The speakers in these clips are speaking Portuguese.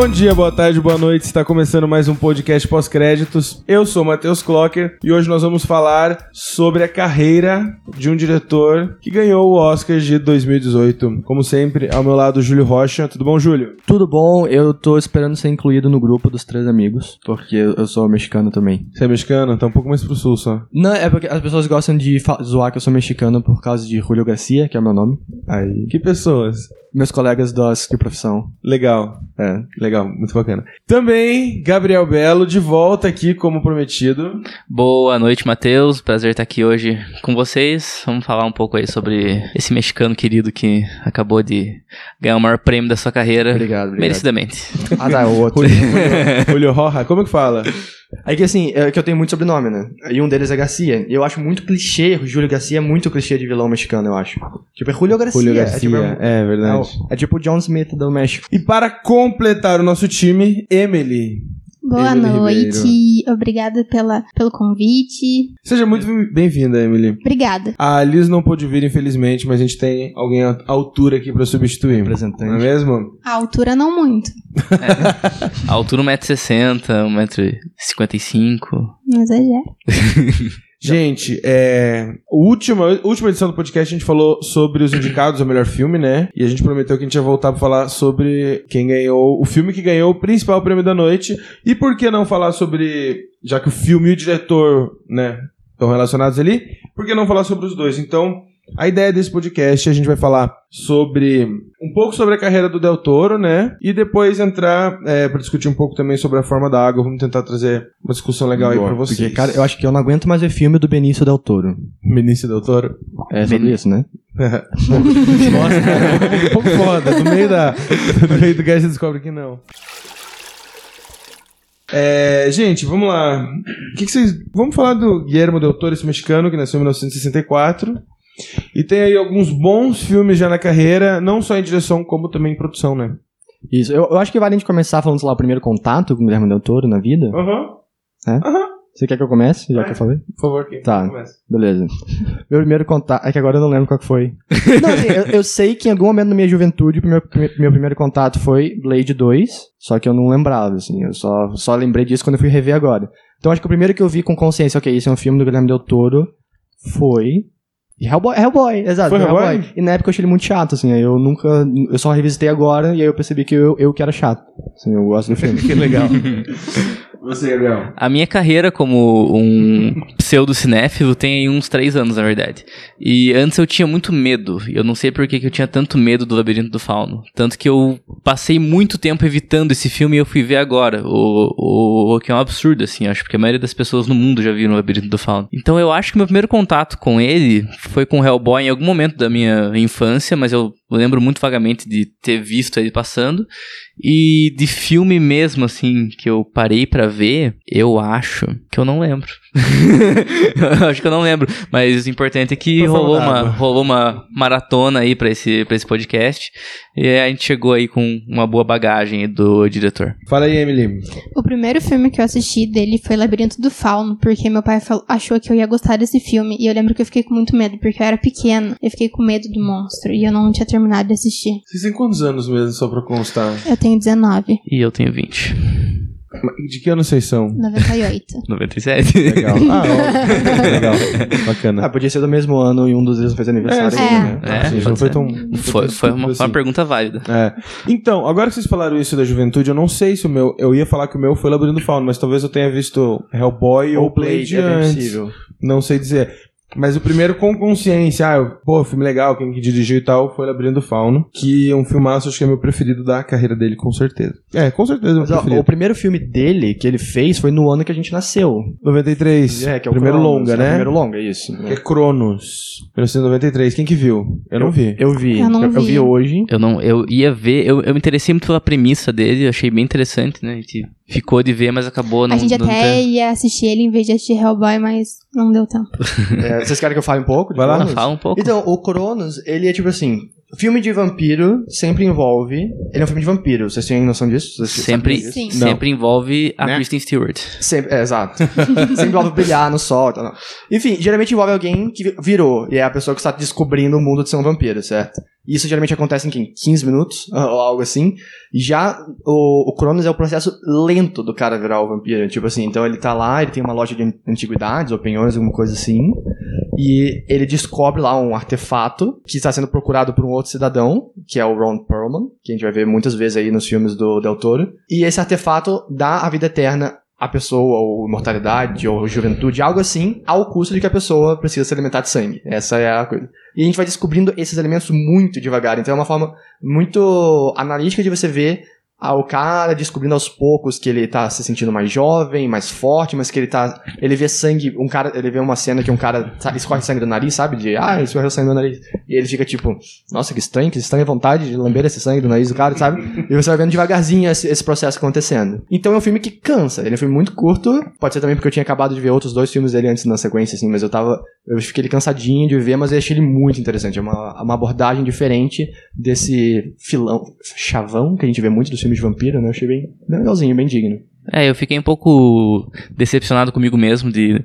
Bom dia, boa tarde, boa noite. Está começando mais um podcast pós-créditos. Eu sou o Matheus Clocker e hoje nós vamos falar sobre a carreira de um diretor que ganhou o Oscar de 2018. Como sempre, ao meu lado, Júlio Rocha. Tudo bom, Júlio? Tudo bom, eu tô esperando ser incluído no grupo dos três amigos, porque eu sou mexicano também. Você é mexicano? Tá um pouco mais pro sul só. Não, é porque as pessoas gostam de zoar que eu sou mexicano por causa de Julio Garcia, que é o meu nome. Aí, Que pessoas? meus colegas das que profissão. Legal, É. legal, muito bacana. Também, Gabriel Belo, de volta aqui como prometido. Boa noite, Matheus. Prazer estar aqui hoje com vocês. Vamos falar um pouco aí sobre esse mexicano querido que acabou de ganhar o maior prêmio da sua carreira. Obrigado, obrigado. Merecidamente. Ah, tá, o outro. Julio Roja, como que fala? É que assim, é que eu tenho muito sobrenome, né? E um deles é Garcia. E eu acho muito clichê, o Júlio Garcia é muito clichê de vilão mexicano, eu acho. Tipo, é Julio Garcia. Julio É, Garcia, tipo, é, é, verdade. o- é tipo o John Smith do México. E para completar o nosso time, Emily. Boa Emily noite, obrigada pela, pelo convite. Seja muito bem-vinda, Emily. Obrigada. A Liz não pôde vir, infelizmente, mas a gente tem alguém à altura aqui pra substituir. Representante. Não é mesmo? A altura não muito, A altura 1,60m, 1,55m. não exagero. Gente, é. Última, última edição do podcast a gente falou sobre os indicados ao melhor filme, né? E a gente prometeu que a gente ia voltar pra falar sobre quem ganhou. O filme que ganhou o principal prêmio da noite. E por que não falar sobre. Já que o filme e o diretor, né? Estão relacionados ali, por que não falar sobre os dois? Então. A ideia desse podcast, a gente vai falar sobre um pouco sobre a carreira do Del Toro, né? E depois entrar é, para discutir um pouco também sobre a forma da água. Vamos tentar trazer uma discussão legal aí pra vocês. Porque, cara, eu acho que eu não aguento mais ver filme do Benício Del Toro. Benício Del Toro. É sobre isso, né? Nossa, cara, um pouco foda. No meio, da, no meio do cast você descobre que não. É, gente, vamos lá. O que, que vocês. Vamos falar do Guillermo Del Toro, esse mexicano que nasceu em 1964. E tem aí alguns bons filmes já na carreira, não só em direção, como também em produção, né? Isso. Eu, eu acho que vale a gente começar falando, sei lá, o primeiro contato com o Guilherme Del Toro na vida. Aham. Você quer que eu comece, já Vai. que eu falei? Por favor, quem Tá. começa? Beleza. Meu primeiro contato. É que agora eu não lembro qual que foi. não, assim, eu, eu sei que em algum momento na minha juventude, meu, meu primeiro contato foi Blade 2, só que eu não lembrava, assim. Eu só, só lembrei disso quando eu fui rever agora. Então acho que o primeiro que eu vi com consciência, ok, esse é um filme do Guilherme Del Toro, foi. Hellboy, Hellboy, exato. Foi Hellboy? E na época eu achei ele muito chato, assim. Aí eu nunca. Eu só revisitei agora e aí eu percebi que eu, eu que era chato. Assim, eu gosto do filme. que legal. Você, Gabriel. A minha carreira como um pseudo-cinéfilo tem aí uns três anos, na verdade. E antes eu tinha muito medo. Eu não sei por que que eu tinha tanto medo do Labirinto do Fauno. Tanto que eu passei muito tempo evitando esse filme e eu fui ver agora. O, o, o que é um absurdo, assim, acho, porque a maioria das pessoas no mundo já viram o Labirinto do Fauno. Então eu acho que meu primeiro contato com ele foi com Hellboy em algum momento da minha infância, mas eu lembro muito vagamente de ter visto ele passando. E de filme mesmo, assim, que eu parei pra ver, eu acho que eu não lembro. Eu acho que eu não lembro. Mas o importante é que rolou água. uma, rolou uma maratona aí pra esse, pra esse podcast. E aí a gente chegou aí com uma boa bagagem do diretor. Fala aí, Emily. O primeiro filme que eu assisti dele foi Labirinto do Fauno, porque meu pai falou- achou que eu ia gostar desse filme. E eu lembro que eu fiquei com muito medo, porque eu era pequena. Eu fiquei com medo do monstro e eu não tinha terminado de assistir. Vocês têm quantos anos mesmo, só pra constar? Eu tenho 19, E eu tenho 20. De que ano vocês são? 98. 97. Legal. Ah, ó, legal. Bacana. Ah, podia ser do mesmo ano e um dos deles fez aniversário. É, É. né? É, não foi tão. Foi, foi uma, assim. uma pergunta válida. É. Então, agora que vocês falaram isso da juventude, eu não sei se o meu. Eu ia falar que o meu foi Labirinto do Fauno, mas talvez eu tenha visto Hellboy ou, Ou Blade, Blade, é bem antes. possível. Não sei dizer. Mas o primeiro com consciência, ah, eu- pô, filme legal, quem que dirigiu e tal, foi Labirinto do Fauno, que é um filmaço, acho que é meu preferido da carreira dele, com certeza. É, com certeza é Mas, ó, o primeiro filme dele que ele fez foi no ano que a gente nasceu. 93, É, que é o primeiro Cronos, longa, é o né? Primeiro longa, isso. Que é Cronos, 1993. Quem que viu? Eu não vi. Eu vi. Eu não eu, vi. vi hoje. Eu não, eu ia ver, eu, eu me interessei muito pela premissa dele, eu achei bem interessante, né? A gente ficou de ver, mas acabou não a gente não até ter- ia assistir ele em vez de assistir Hellboy, mas não deu tempo. É, vocês querem que eu fale um pouco? Vai lá. Fala um pouco. Então, o Cronos, ele é tipo assim. Filme de vampiro sempre envolve. Ele é um filme de vampiro, vocês têm noção disso? Vocês sempre, disso? Sim. sempre envolve a Né? Kristen Stewart. Sempre, é, exato. sempre envolve brilhar no sol. Tal, tal. Enfim, geralmente envolve alguém que virou, e é a pessoa que está descobrindo o mundo de ser um vampiro, certo? Isso geralmente acontece em quê? 15 minutos, ou algo assim. Já o, o Cronos é o processo lento do cara virar o vampiro. Tipo assim, então ele tá lá, ele tem uma loja de antiguidades, ou penhões, alguma coisa assim. E ele descobre lá um artefato que está sendo procurado por um outro cidadão, que é o Ron Perlman, que a gente vai ver muitas vezes aí nos filmes do Del Toro. E esse artefato dá a vida eterna à pessoa, ou imortalidade, ou juventude, algo assim, ao custo de que a pessoa precisa se alimentar de sangue. Essa é a coisa. E a gente vai descobrindo esses elementos muito devagar. Então é uma forma muito analítica de você ver ah, o cara descobrindo aos poucos que ele tá se sentindo mais jovem, mais forte, mas que ele tá. Ele vê sangue, um cara. Ele vê uma cena que um cara escorre sangue do nariz, sabe? De ah, escorreu sangue do nariz. E ele fica tipo, nossa, que estranho, que estranha vontade de lamber esse sangue do nariz do cara, sabe? E você vai vendo devagarzinho esse, esse, processo acontecendo. Então é um filme que cansa. Ele é um filme muito curto. Pode ser também porque eu tinha acabado de ver outros dois filmes dele antes na sequência, assim, mas eu tava. Eu fiquei ele cansadinho de ver, mas eu achei ele muito interessante. É uma, uma abordagem diferente desse filão, chavão, que a gente vê muito dos filmes de vampiro, né? Eu achei bem, bem legalzinho, bem digno. É, eu fiquei um pouco decepcionado comigo mesmo de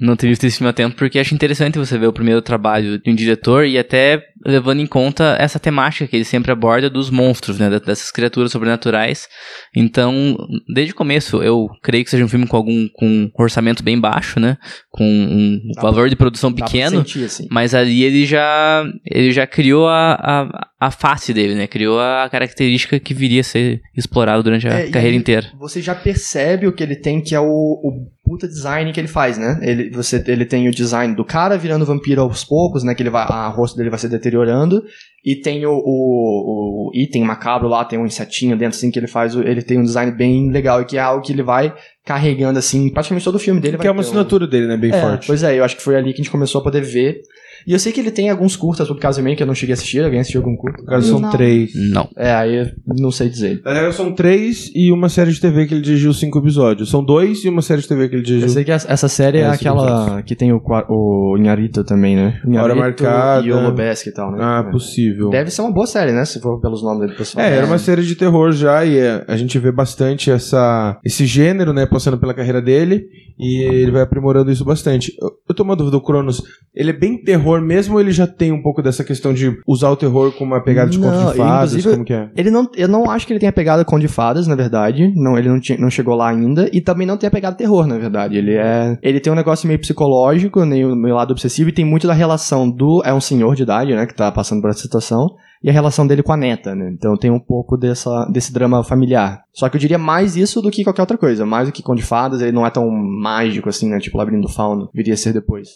não ter visto esse filme a tempo, porque acho interessante você ver o primeiro trabalho de um diretor e até levando em conta essa temática que ele sempre aborda dos monstros, né, dessas criaturas sobrenaturais. Então, desde o começo, eu creio que seja um filme com algum com um orçamento bem baixo, né, com um dá valor pra, de produção pequeno, sentir, assim. mas ali ele já ele já criou a, a, a, face dele, né, criou a característica que viria a ser explorado durante a é, carreira inteira. Você já percebe o que ele tem, que é o, o puta design que ele faz, né? Ele, você, ele tem o design do cara virando vampiro aos poucos, né? Que ele vai, a rosto dele vai se deteriorando. E tem o, o, o, item macabro lá, tem um insetinho dentro, assim, que ele faz. Ele tem um design bem legal e que é algo que ele vai carregando, assim, praticamente todo o filme dele. Que é uma assinatura um... dele, né? Bem é, forte. Pois é, eu acho que foi ali que a gente começou a poder ver e eu sei que ele tem alguns curtas sobre Casamento que eu não cheguei a assistir. Alguém assistiu algum curto? Caso são três. Não. É, aí não sei dizer. Na real, são três e uma série de TV que ele dirigiu cinco episódios. São dois e uma série de TV que ele dirigiu. Eu sei que essa série é, é aquela que tem o, o Inharito também, né? Hora Marcada. E o Lobesk e tal, né? Ah, é. possível. Deve ser uma boa série, né? Se for pelos nomes dele pessoal. É, era uma série de terror já e é, a gente vê bastante essa, esse gênero, né? Passando pela carreira dele e ele vai aprimorando isso bastante. Eu, eu tô uma dúvida, o Cronos, ele é bem terror mesmo ou ele já tem um pouco dessa questão de usar o terror como uma pegada de conto de fadas, como que é? Ele não, eu não acho que ele tenha pegada conto de fadas, na verdade. Não, ele não, tinha, não chegou lá ainda. E também não tem a pegada terror, na verdade. Ele é. Ele tem um negócio meio psicológico, meio, meio lado obsessivo, e tem muito da relação do. É um senhor de idade, né? Que tá passando por essa situação e a relação dele com a neta, né? Então tem um pouco dessa, desse drama familiar. Só que eu diria mais isso do que qualquer outra coisa. Mais do que Conde de Fadas, ele não é tão mágico assim, né? Tipo Labirinto do Fauno, viria a ser depois.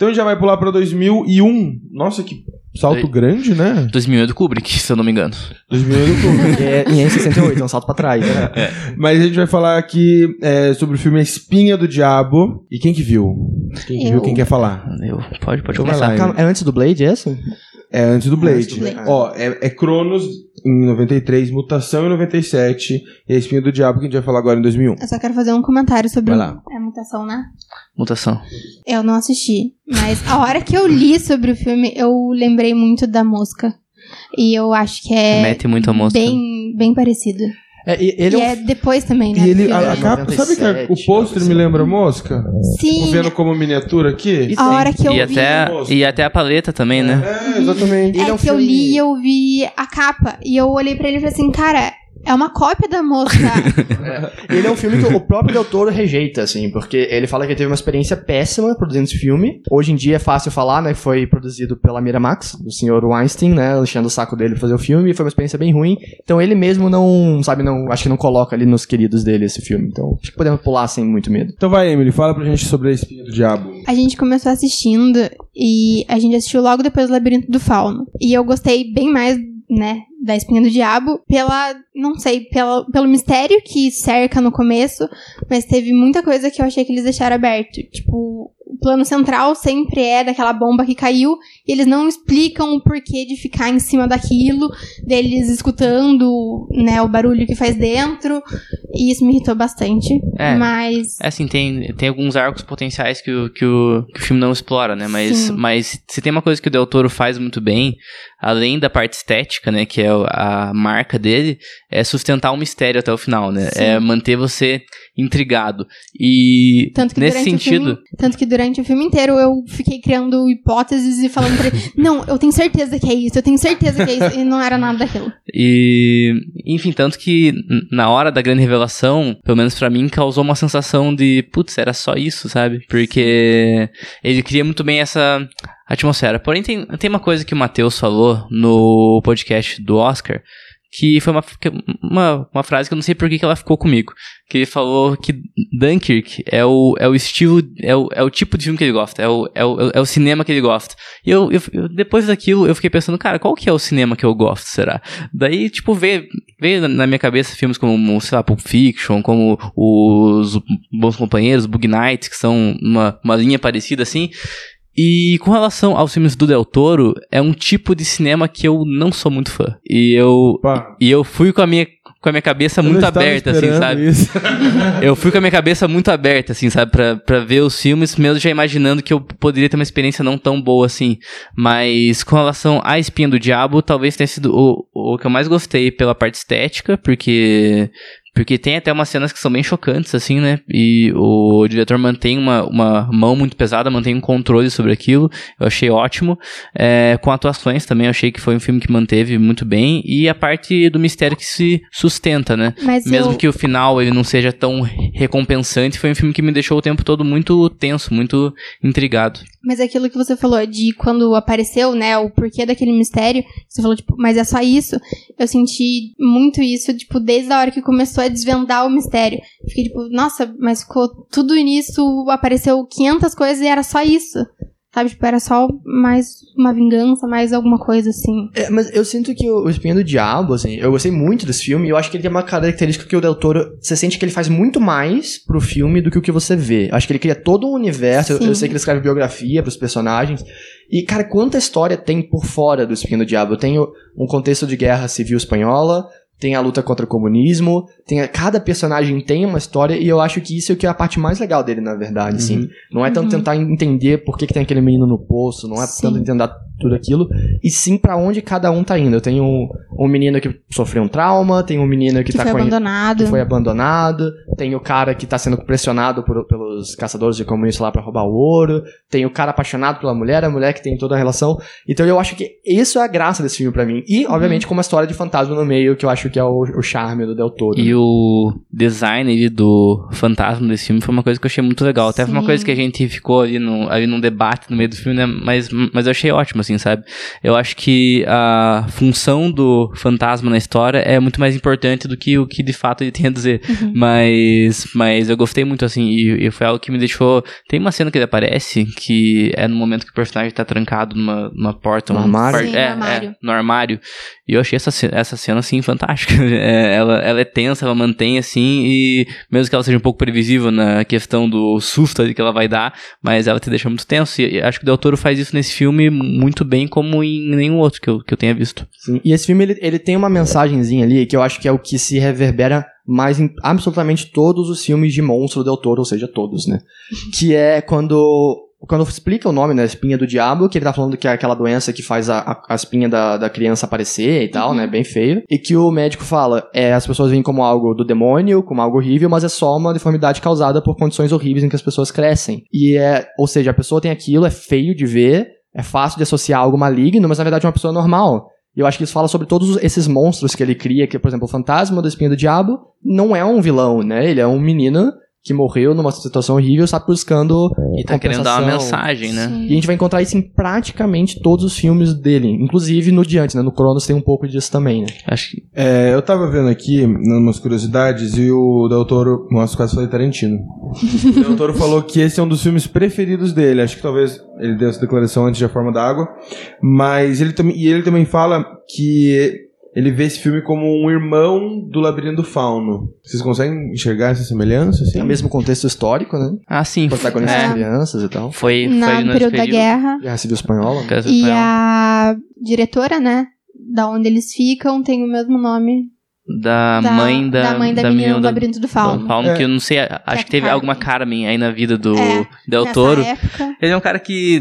Então a gente já vai pular pra 2001. Nossa, que salto grande, né? 2001 é do Kubrick, se eu não me engano. 2001 é do Kubrick. é, e em 68, é um salto pra trás, né? É. Mas a gente vai falar aqui é, sobre o filme Espinha do Diabo. E quem que viu? Quem que eu... viu, quem quer falar? Eu. Pode, pode começar. Lá, é antes do Blade, é esse? É antes do Blade. Antes do Blade. Ó, é, é Cronos em 93, Mutação em 97 e a Espinha do Diabo que a gente vai falar agora em 2001. Eu só quero fazer um comentário sobre a Mutação, né? Mutação. Eu não assisti, mas a hora que eu li sobre o filme, eu lembrei muito da mosca. E eu acho que é Mete muito a mosca. bem, bem parecido. É, ele e é, é depois também, né? E ele, a, a capa, sabe que a, o pôster me lembra mosca? Sim. Tô vendo como miniatura aqui? A hora que eu e vi... Até, e até a paleta também, né? É, exatamente. É, é um que filme... eu li e eu vi a capa. E eu olhei pra ele e falei assim, cara, é uma cópia da moça. é. Ele é um filme que o próprio Del Toro rejeita, assim, porque ele fala que teve uma experiência péssima produzindo esse filme. Hoje em dia é fácil falar, né? Foi produzido pela Miramax, do senhor Weinstein, né? Enchendo o saco dele pra fazer o filme. E foi uma experiência bem ruim. Então ele mesmo não, sabe, não, acho que não coloca ali nos queridos dele esse filme. Então acho que podemos pular sem muito medo. Então vai, Emily, fala pra gente sobre a Espinha do Diabo. A gente começou assistindo e a gente assistiu logo depois do Labirinto do Fauno. E eu gostei bem mais né, da espinha do diabo, pela, não sei, pela, pelo mistério que cerca no começo, mas teve muita coisa que eu achei que eles deixaram aberto. Tipo, o plano central sempre é daquela bomba que caiu, e eles não explicam o porquê de ficar em cima daquilo, deles escutando, né, o barulho que faz dentro, e isso me irritou bastante. É, mas... É assim, tem, tem alguns arcos potenciais que o, que o, que o filme não explora, né, mas, mas se tem uma coisa que o Del Toro faz muito bem, além da parte estética, né, que é a marca dele, é sustentar o mistério até o final, né? Sim. É manter você intrigado. E Tanto que nesse sentido, filme, tanto que durante o filme inteiro eu fiquei criando hipóteses e falando pra ele, não, eu tenho certeza que é isso, eu tenho certeza que é isso, e não era nada daquilo. E, enfim, tanto que na hora da grande revelação, pelo menos pra mim, causou uma sensação de, putz, era só isso, sabe? Porque ele cria muito bem essa atmosfera. Porém, tem, tem uma coisa que o Matheus falou no podcast do Oscar, que foi uma, uma, uma frase que eu não sei por que ela ficou comigo. Que ele falou que Dunkirk é o, é o estilo, é o, é o tipo de filme que ele gosta, é o, é o, é o cinema que ele gosta. E eu, eu, depois daquilo, eu fiquei pensando, cara, qual que é o cinema que eu gosto, será? Daí, tipo, veio, veio na- minha cabeça filmes como, sei lá, Pulp Fiction, como os Bons Companheiros, Bug Nights, que são uma, uma linha parecida assim. E com relação aos filmes do Del Toro, é um tipo de cinema que eu não sou muito fã. E eu, Pá, e eu fui com a minha, com a minha cabeça eu muito aberta, assim, sabe? isso. Eu fui com a minha cabeça muito aberta, assim, sabe? Pra, pra ver os filmes, mesmo já imaginando que eu poderia ter uma experiência não tão boa assim. Mas com relação à Espinha do Diabo, talvez tenha sido o, o que eu mais gostei pela parte estética, porque. Porque tem até umas cenas que são bem chocantes, assim, né? E o diretor mantém uma, uma mão muito pesada, mantém um controle sobre aquilo. Eu achei ótimo. É, com atuações também, eu achei que foi um filme que manteve muito bem. E a parte do mistério que se sustenta, né? Mas Mesmo eu, que o final ele não seja tão recompensante, foi um filme que me deixou o tempo todo muito tenso, muito intrigado. Mas aquilo que você falou de quando apareceu, né, o porquê daquele mistério, você falou, tipo, mas é só isso. Eu senti muito isso, tipo, desde a hora que começou a desvendar o mistério. Fiquei tipo, nossa, mas ficou tudo nisso, apareceu 500 coisas e era só isso. Sabe, tipo, era só mais uma vingança, mais alguma coisa assim. É, mas eu sinto que o, o Espinho do Diabo, assim, eu gostei muito desse filme e eu acho que ele tem uma característica que o Del Toro, você sente que ele faz muito mais pro filme do que o que você vê. Acho que ele cria todo um universo, eu, eu sei que ele escreve biografia pros personagens. E, cara, quanta história tem por fora do Espinho do Diabo? Tem o- um contexto de guerra civil espanhola, tem a luta contra o comunismo, tem a- cada personagem tem uma história e eu acho que isso é o que é a parte mais legal dele, na verdade, assim. Não é tanto Uhum. tentar entender por que, que tem aquele menino no poço, não é Sim. tanto entender tudo aquilo, e sim pra onde cada um tá indo. Eu tenho um, um menino que sofreu um trauma, tem um menino que, Que, tá foi abandonado. que foi abandonado, tem o cara que tá sendo pressionado por- pelos caçadores de comunistas lá pra roubar o ouro, tem o cara apaixonado pela mulher, a mulher que tem toda a relação. Então eu acho que isso é a graça desse filme pra mim. E, Uhum. obviamente, com uma história de fantasma no meio, que eu acho que é o, o charme do Del Toro. E o design ali do fantasma desse filme foi uma coisa que eu achei muito legal. Até foi uma Sim. coisa que a gente ficou ali, no, ali num debate no meio do filme, né? Mas, mas eu achei ótimo, assim, sabe? Eu acho que a função do fantasma na história é muito mais importante do que o que de fato ele tem a dizer. Uhum. Mas, mas eu gostei muito, assim, e, e foi algo que me deixou. Tem uma cena que ele aparece, que é no momento que o personagem tá trancado numa, numa porta. No um armário? par- Sim, no é, armário. é, no armário. E eu achei essa, essa cena, assim, fantástica. É, ela, ela é tensa, ela mantém, assim, e mesmo que ela seja um pouco previsível na questão do susto ali que ela vai dar, mas ela te deixa muito tenso. E, e acho que o Del Toro faz isso nesse filme muito bem, como em nenhum outro que eu, que eu tenha visto. Sim, E esse filme, ele, ele tem uma mensagenzinha ali, que eu acho que é o que se reverbera mais em absolutamente todos os filmes de monstro Del Toro, ou seja, todos, né? que é quando... Quando explica o nome, né, espinha do diabo, que ele tá falando que é aquela doença que faz a, a, espinha da, da criança aparecer e tal, né, bem feio. E que o médico fala, é, as pessoas veem como algo do demônio, como algo horrível, mas é só uma deformidade causada por condições horríveis em que as pessoas crescem. E é, ou seja, a pessoa tem aquilo, é feio de ver, é fácil de associar algo maligno, mas na verdade é uma pessoa normal. E eu acho que isso fala sobre todos esses monstros que ele cria, que, por exemplo, o fantasma do espinho do diabo não é um vilão, né? Ele é um menino que morreu numa situação horrível, está buscando E tá querendo dar uma mensagem, né? Sim. E a gente vai encontrar isso em praticamente todos os filmes dele, inclusive no Diante, né? No Cronos tem um pouco disso também, né? Acho que. É, eu tava vendo aqui umas curiosidades e o Del Toro. Nossa, quase falei Tarantino. o Del Toro falou que esse é um dos filmes preferidos dele. Acho que talvez ele deu essa declaração antes de A Forma da Água. Mas ele também. E ele também fala que ele vê esse filme como um irmão do Labirinto do Fauno. Vocês conseguem enxergar essa semelhança? Assim? É o mesmo contexto histórico, né? Ah, sim. Protagonistas é, crianças e tal. foi, foi Na, ali no período da guerra. Guerra Civil Espanhola. né? E a diretora, né? Da onde eles ficam, tem o mesmo nome da, Da- mãe da, da mãe da, menina do Labirinto do Fauno. Fauno, É. que eu não sei, acho que teve Carmen. alguma Carmen aí na vida do É, Del Toro. época. Ele é um cara que.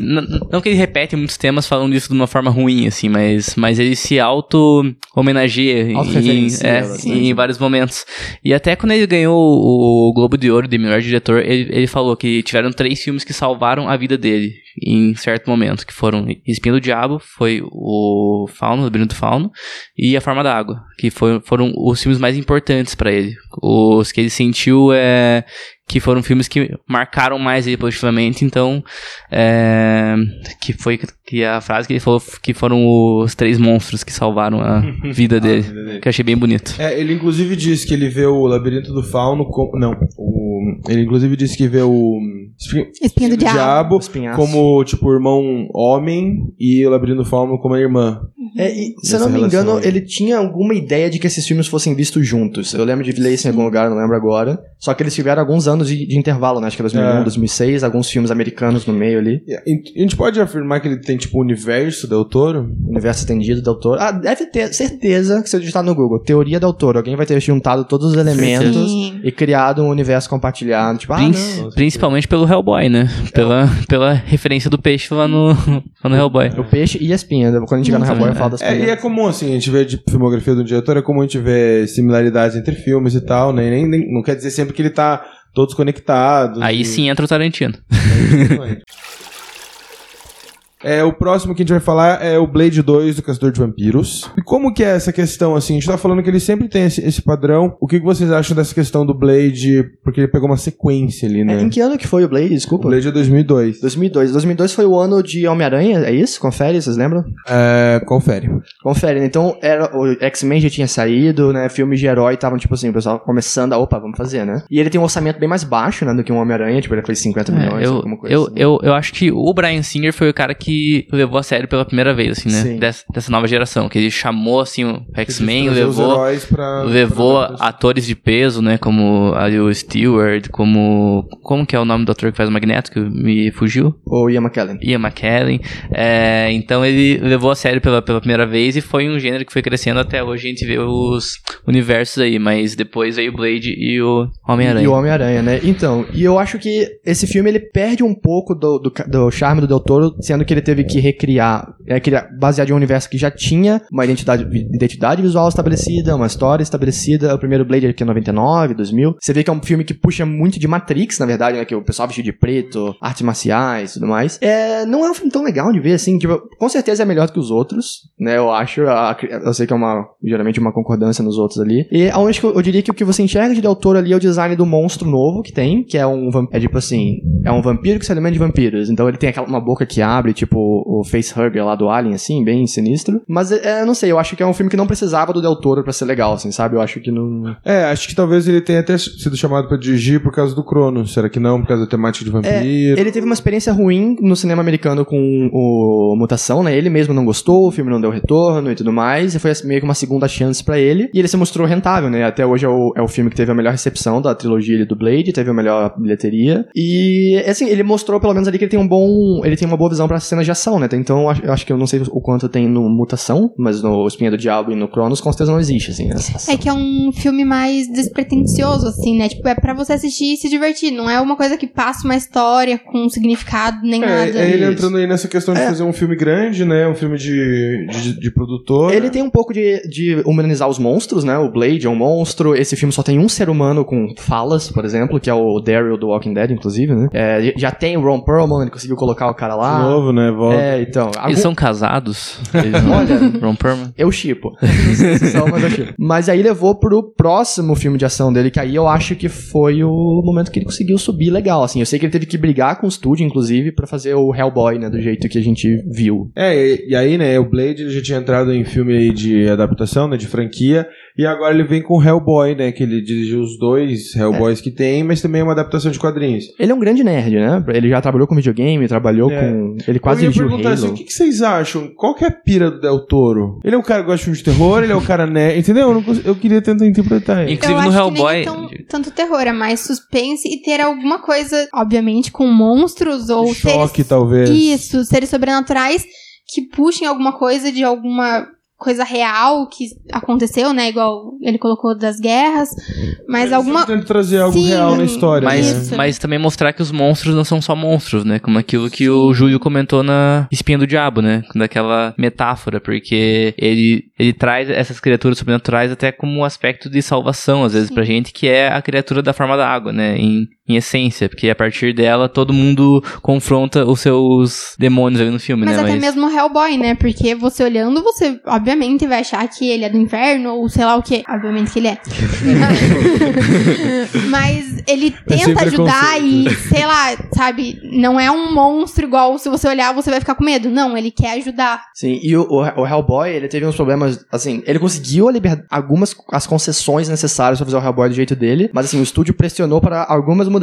Não que ele repete muitos temas falando isso de uma forma ruim, assim, mas, mas ele se auto-homenageia em, Autorreferencia, é, bastante. em vários momentos. E até quando ele ganhou o Globo de Ouro de melhor diretor, ele, ele falou que tiveram três filmes que salvaram a vida dele em certo momento, que foram Espinho do Diabo, foi o Fauno, o Labirinto do Fauno, e A Forma da Água, que foi, foram os filmes mais importantes pra ele. Os que ele sentiu é que foram filmes que marcaram mais ele positivamente, então é, que foi que a frase que ele falou que foram os três monstros que salvaram a vida dele, vida dele. que eu achei bem bonito. É, ele inclusive disse que ele vê o Labirinto do Fauno como. Não, o- ele inclusive disse que vê o. Espinho, Espinho do Diabo. Espinhaço. como, tipo, irmão homem e o Labirinto do Fauno como a irmã. É, e, se eu não me engano, aí. ele tinha alguma ideia de que esses filmes fossem vistos juntos. Eu lembro de ler isso em algum lugar, não lembro agora. Só que eles tiveram alguns anos de, de intervalo, né? Acho que 2001, É. 2006, alguns filmes americanos no meio ali. A gente pode afirmar que ele tem, tipo, o universo Del Toro? Universo estendido del Toro. Ah, deve ter certeza que se eu digitar no Google, teoria del Toro, alguém vai ter juntado todos os elementos Sim. e criado um universo compartilhado. Tipo, ah, Princ- não. principalmente pelo Hellboy, né? Pela, pela referência do peixe lá no, lá no Hellboy. O peixe e a espinha. Quando a gente chegar no Hum, Hellboy, eu é. falo das É, e é comum, assim, a gente vê de filmografia do diretor, é comum a gente ver similaridades entre filmes e tal, né? E nem, nem- não quer dizer sempre que ele tá todos conectados. Aí e- sim entra o Tarantino. É, o próximo que a gente vai falar é o Blade 2 do Caçador de Vampiros. E como que é essa questão, assim? A gente tá falando que ele sempre tem esse, esse padrão. O que, que vocês acham dessa questão do Blade? Porque ele pegou uma sequência ali, É, né? em que ano que foi o Blade? O Desculpa. Blade é 2002. 2002. 2002 foi o ano de Homem-Aranha, é isso? Confere, vocês lembram? É, confere. Confere, né? Então era, o X-Men já tinha saído, né? Filmes de herói estavam, tipo assim, o pessoal começando a, opa, vamos fazer, né? E ele tem um orçamento bem mais baixo, né, do que um Homem-Aranha, tipo, ele foi 50 milhões, É, eu, alguma coisa eu, assim. eu, eu acho que o Brian Singer foi o cara que levou a sério pela primeira vez, assim, né? Dessa, dessa nova geração. Que ele chamou, assim, o X-Men, levou, pra- levou pra- atores de peso, né? Como ali o Stewart, como... Como que é o nome do ator que faz o Magneto, que me fugiu? Ou Ian McKellen. Ian McKellen. É, então ele levou a sério pela, pela primeira vez e foi um gênero que foi crescendo até hoje. A gente vê os universos aí, mas depois veio o Blade e o Homem-Aranha. E o Homem-Aranha, né? Então, e eu acho que esse filme ele perde um pouco do, do, do charme do Del Toro, sendo que ele teve que recriar, é, criar, baseado em um universo que já tinha uma identidade, identidade visual estabelecida, uma história estabelecida. O primeiro Blade aqui é 99, 2000. Você vê que é um filme que puxa muito de Matrix, na verdade, né? Que o pessoal vestido de preto, artes marciais e tudo mais. É, não é um filme tão legal de ver, assim. Tipo, com certeza é melhor que os outros, né? Eu acho. Eu sei que é uma, geralmente, uma concordância nos outros ali. E aonde que eu, eu diria que o que você enxerga de Toro ali é o design do monstro novo que tem, que é um. É tipo assim, é um vampiro que se alimenta de vampiros. Então ele tem aquela uma boca que abre, tipo o facehugger lá do Alien, assim, bem sinistro. Mas é, não sei, eu acho que é um filme que não precisava do Del Toro pra ser legal, assim, sabe? Eu acho que não. É, acho que talvez ele tenha até sido chamado pra dirigir por causa do Crono. Será que não? Por causa da temática de vampiro? Ele teve uma experiência ruim no cinema americano com o Mutação, né? Ele mesmo não gostou, o filme não deu retorno e tudo mais, e foi meio que uma segunda chance pra ele. E ele se mostrou rentável, né? Até hoje é o, é o filme que teve a melhor recepção da trilogia do Blade, teve a melhor bilheteria. E, assim, ele mostrou pelo menos ali que ele tem um bom. Ele tem uma boa visão pra cenas de ação, né? Então eu acho, que eu não sei o quanto tem no Mutação, mas no Espinha do Diabo e no Cronos com certeza não existe, assim. essa- É que é um filme mais despretensioso, assim, né? Tipo, é pra você assistir e se divertir. Não é uma coisa que passa uma história com um significado nem É, nada. é ele Isso. entrando aí nessa questão de É. fazer um filme grande, né? Um filme de, de, de produtor. Ele tem um pouco de, de humanizar os monstros, né? O Blade é um monstro. Esse filme só tem um ser humano com falas, por exemplo, que é o Daryl do Walking Dead, inclusive, né? É, já tem o Ron Perlman, ele conseguiu colocar o cara De lá. novo, né? Volta. É, então. algum- Eles são casados? Eles não- Olha, Ron Perlman? Eu chipo. Não sei se são, mas eu chipo. Mas aí levou pro próximo filme de ação dele, que aí eu acho que foi o momento que ele conseguiu subir legal, assim. Eu sei que ele teve que brigar com o estúdio, inclusive, pra fazer o Hellboy, né? Do jeito que a gente viu. É, e, e aí, né, o Blade ele já tinha entrado em filme aí de adaptação, né, de franquia, e agora ele vem com Hellboy, né, que ele dirigiu os dois Hellboys que tem, mas também é uma adaptação de quadrinhos. Ele é um grande nerd, né? Ele já trabalhou com videogame, trabalhou É. com... Ele quase eu ia dirigiu perguntar Halo. assim, o que, que vocês acham? Qual que é a pira do Del Toro? Ele é um cara que gosta de filme de terror, ele é um cara né, entendeu? Eu, não eu queria tentar interpretar ele. Inclusive eu no acho Hellboy. que nem é tão, tanto terror, é mais suspense e ter alguma coisa, obviamente, com monstros ou Choque, seres. talvez. Isso, seres sobrenaturais que puxem alguma coisa de alguma coisa real que aconteceu, né? Igual ele colocou das guerras. Mas alguma. Tenta trazer algo Sim, real na história. Mas, né? Mas também mostrar que os monstros não são só monstros, né? Como aquilo que o Júlio comentou na Espinha do Diabo, né? Daquela metáfora, porque ele, ele traz essas criaturas sobrenaturais até como um aspecto de salvação, às vezes, Sim. pra gente, que é a criatura da forma da água, né? Em, em essência, porque a partir dela todo mundo confronta os seus demônios ali no filme, Mas né? até mesmo o Hellboy, né? Porque você olhando, você obviamente vai achar que ele é do inferno ou sei lá o que. Obviamente que ele é. Mas ele É tenta ajudar preconceito. e, sei lá, sabe? Não é um monstro igual se você olhar você vai ficar com medo. Não, ele quer ajudar. Sim, e o, o, o Hellboy, ele teve uns problemas, assim, ele conseguiu a liber- algumas as concessões necessárias pra fazer o Hellboy do jeito dele, mas assim, o estúdio pressionou para algumas mudanças.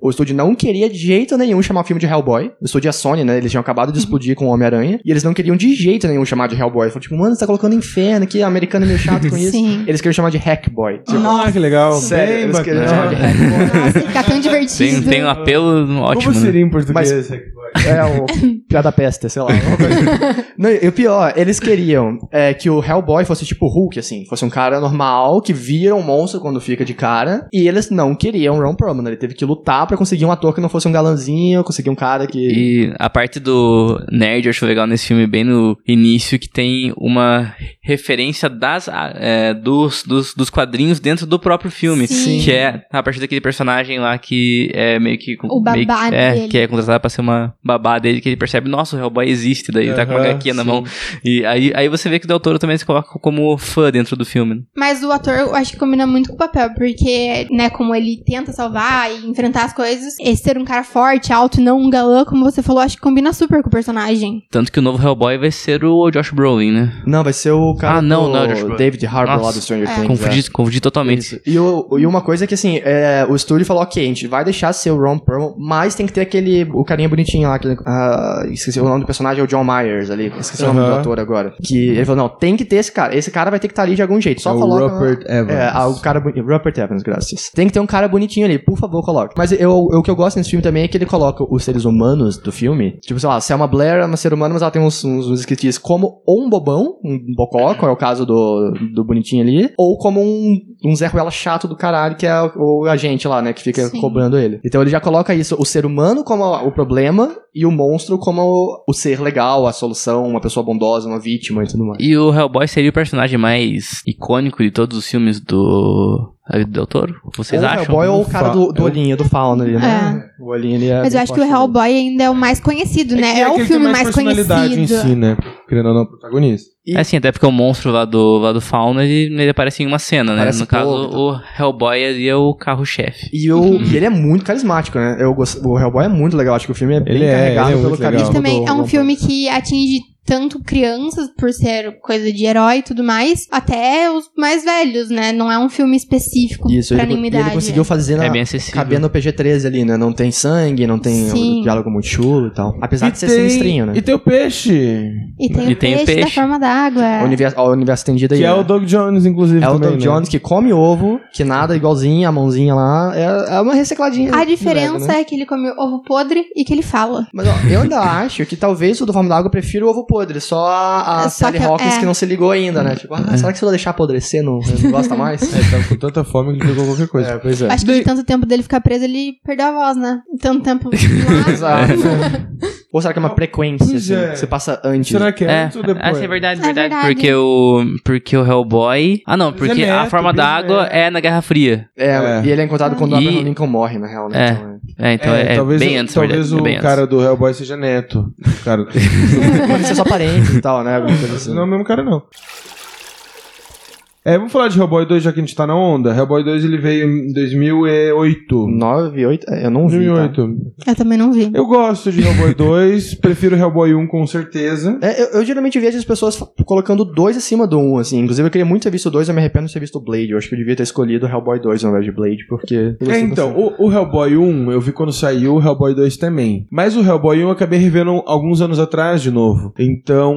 O estúdio não queria de jeito nenhum chamar o filme de Hellboy. O estúdio é a Sony, né? Eles tinham acabado de explodir com o Homem-Aranha, e eles não queriam de jeito nenhum chamar de Hellboy. Falaram, tipo, mano, você tá colocando inferno aqui, americano é meio chato com isso. Sim. Eles queriam chamar de Hackboy. Tipo, Ah, que legal. sério, Bem eles queriam bacana. chamar de Hackboy. Nossa, fica tão divertido. Tem, tem um apelo ótimo, Como né? seria em português? Hackboy? É, o piada peste, sei lá. coisa. Não, e o pior, eles queriam é, que o Hellboy fosse tipo o Hulk, assim. Fosse um cara normal, que vira um monstro quando fica de cara. E eles não queriam o Ron Perlman. Ele teve que lutar pra conseguir um ator que não fosse um galanzinho, conseguir um cara que... E a parte do nerd eu acho legal nesse filme, bem no início, que tem uma referência das, é, dos, dos, dos quadrinhos dentro do próprio filme. Sim. Que é a partir daquele personagem lá que é meio que. O meio que- babá é, dele. que é contratado pra ser uma babá dele, que ele percebe, nossa, o Hellboy existe, daí ele tá com uma HQ na sim. mão. E aí, aí você vê que o Del Toro também se coloca como fã dentro do filme. né? Mas o ator, eu acho que combina muito com o papel, porque, né, como ele tenta salvar e enfrentar as coisas, esse ser um cara forte, alto e não um galã, como você falou, acho que combina super com o personagem. Tanto que o novo Hellboy vai ser o Josh Brolin, né? Não, vai ser o cara Ah, não, do não, Josh Brolin. David Harbour lá Nossa, do Stranger é. Things. Confundi, confundi totalmente. Isso. E, o, e uma coisa que, assim, é, o estúdio falou, ok, a gente vai deixar ser o Ron Perlman, mas tem que ter aquele, o carinha bonitinho lá, aquele, ah, esqueci o nome do personagem, é o John Myers ali, esqueci o nome do ator agora. Que ele falou, não, tem que ter esse cara, esse cara vai ter que estar ali de algum jeito, só É o coloca... Rupert Evans. É, ah, o cara. Rupert Evans, graças. Tem que ter um cara bonitinho ali, por favor, coloque. Mas eu, o que eu gosto nesse filme também é que ele coloca os seres humanos do filme. Tipo, sei lá, Selma Blair é uma ser humana, mas ela tem uns, uns, uns como ou um bobão, um bocó, qual é o caso do, do bonitinho ali, ou como um, um Zé Ruela chato do caralho, que é o, o agente lá, né, que fica Sim. cobrando ele. Então ele já coloca isso, o ser humano como o problema e o monstro como o ser legal, a solução, uma pessoa bondosa, uma vítima e tudo mais. E o Hellboy seria o personagem mais icônico de todos os filmes do David Del Toro? Vocês ou acham? o Hellboy ou o cara do, do eu- olhinho, do fauna ali, né? O olhinho ali é Mas eu acho que o forte dele. Hellboy ainda é o mais conhecido, né? que É, o aquele que filme mais, personalidade conhecido. em si, né? Querendo ou não, protagonista. É sim, até porque o monstro lá do, lá do Fauna, ele, ele aparece em uma cena, né? Aparece no caso, pouco, então. o Hellboy ali é o carro-chefe. E, o, e ele é muito carismático, né? Eu gosto, o Hellboy é muito legal, acho que o filme é bem Ele é, carregado ele é pelo carisma. Também do é um filme que atinge tanto crianças, por ser coisa de herói e tudo mais, até os mais velhos, né? Não é um filme específico Isso, pra ele, nenhuma e ele idade. conseguiu fazer na, É bem acessível. caber no PG-13 ali, né? Não tem sangue, não tem um diálogo muito chulo e tal. Apesar E de ser tem- sinistrinho, né? E tem o peixe, E tem, E o, tem o peixe da peixe. forma d'água. O universo, o universo estendido aí. que é né? o Doug Jones, inclusive. É o também, Doug né? Jones que come ovo, que nada igualzinho, a mãozinha lá. É, é uma recicladinha. A diferença leve, né? é que ele come ovo podre e que ele fala. Mas ó, eu ainda acho que talvez o do Forma d'Água eu prefiro o ovo podre. Só a, a Só Sally que- Hawkins é. que não se ligou ainda, né? Tipo, ah, será que se eu deixar apodrecer não, não gosta mais? É, tava com tanta fome que ele pegou qualquer coisa. É, pois é. Acho que de tanto tempo dele ficar preso, ele perdeu a voz, né? Tanto tempo. Exato. Ou será que é uma frequência, assim, é. que você passa antes? Será que é, É, antes ou depois? sim, é verdade, É verdade, verdade. Porque o porque o Hellboy... Ah, não, é porque a neto, forma bisneto. d'água é na Guerra Fria. É, É. e ele é encontrado quando o Abraham Lincoln morre, na real, né? É. Então, é. É, então é, é talvez, bem o- antes, talvez verdade, o bem antes. cara do Hellboy seja neto. O cara... Pode ser só parente e tal, né? Assim. não é o mesmo cara, não. É, vamos falar de Hellboy 2, já que a gente tá na onda. Hellboy 2 ele veio em 2008. 9, 8, eu não vi, tá? 2008. Eu também não vi. Eu gosto de Hellboy 2, prefiro Hellboy 1 com certeza. É, eu, eu geralmente vejo as pessoas colocando dois acima do um, assim. Inclusive, eu queria muito ter visto dois, eu me arrependo de ter visto o Blade. Eu acho que eu devia ter escolhido o Hellboy 2 ao invés de Blade, porque... É, então, o, o Hellboy 1 eu vi quando saiu, o Hellboy 2 também. Mas o Hellboy 1 eu acabei revendo alguns anos atrás de novo. Então,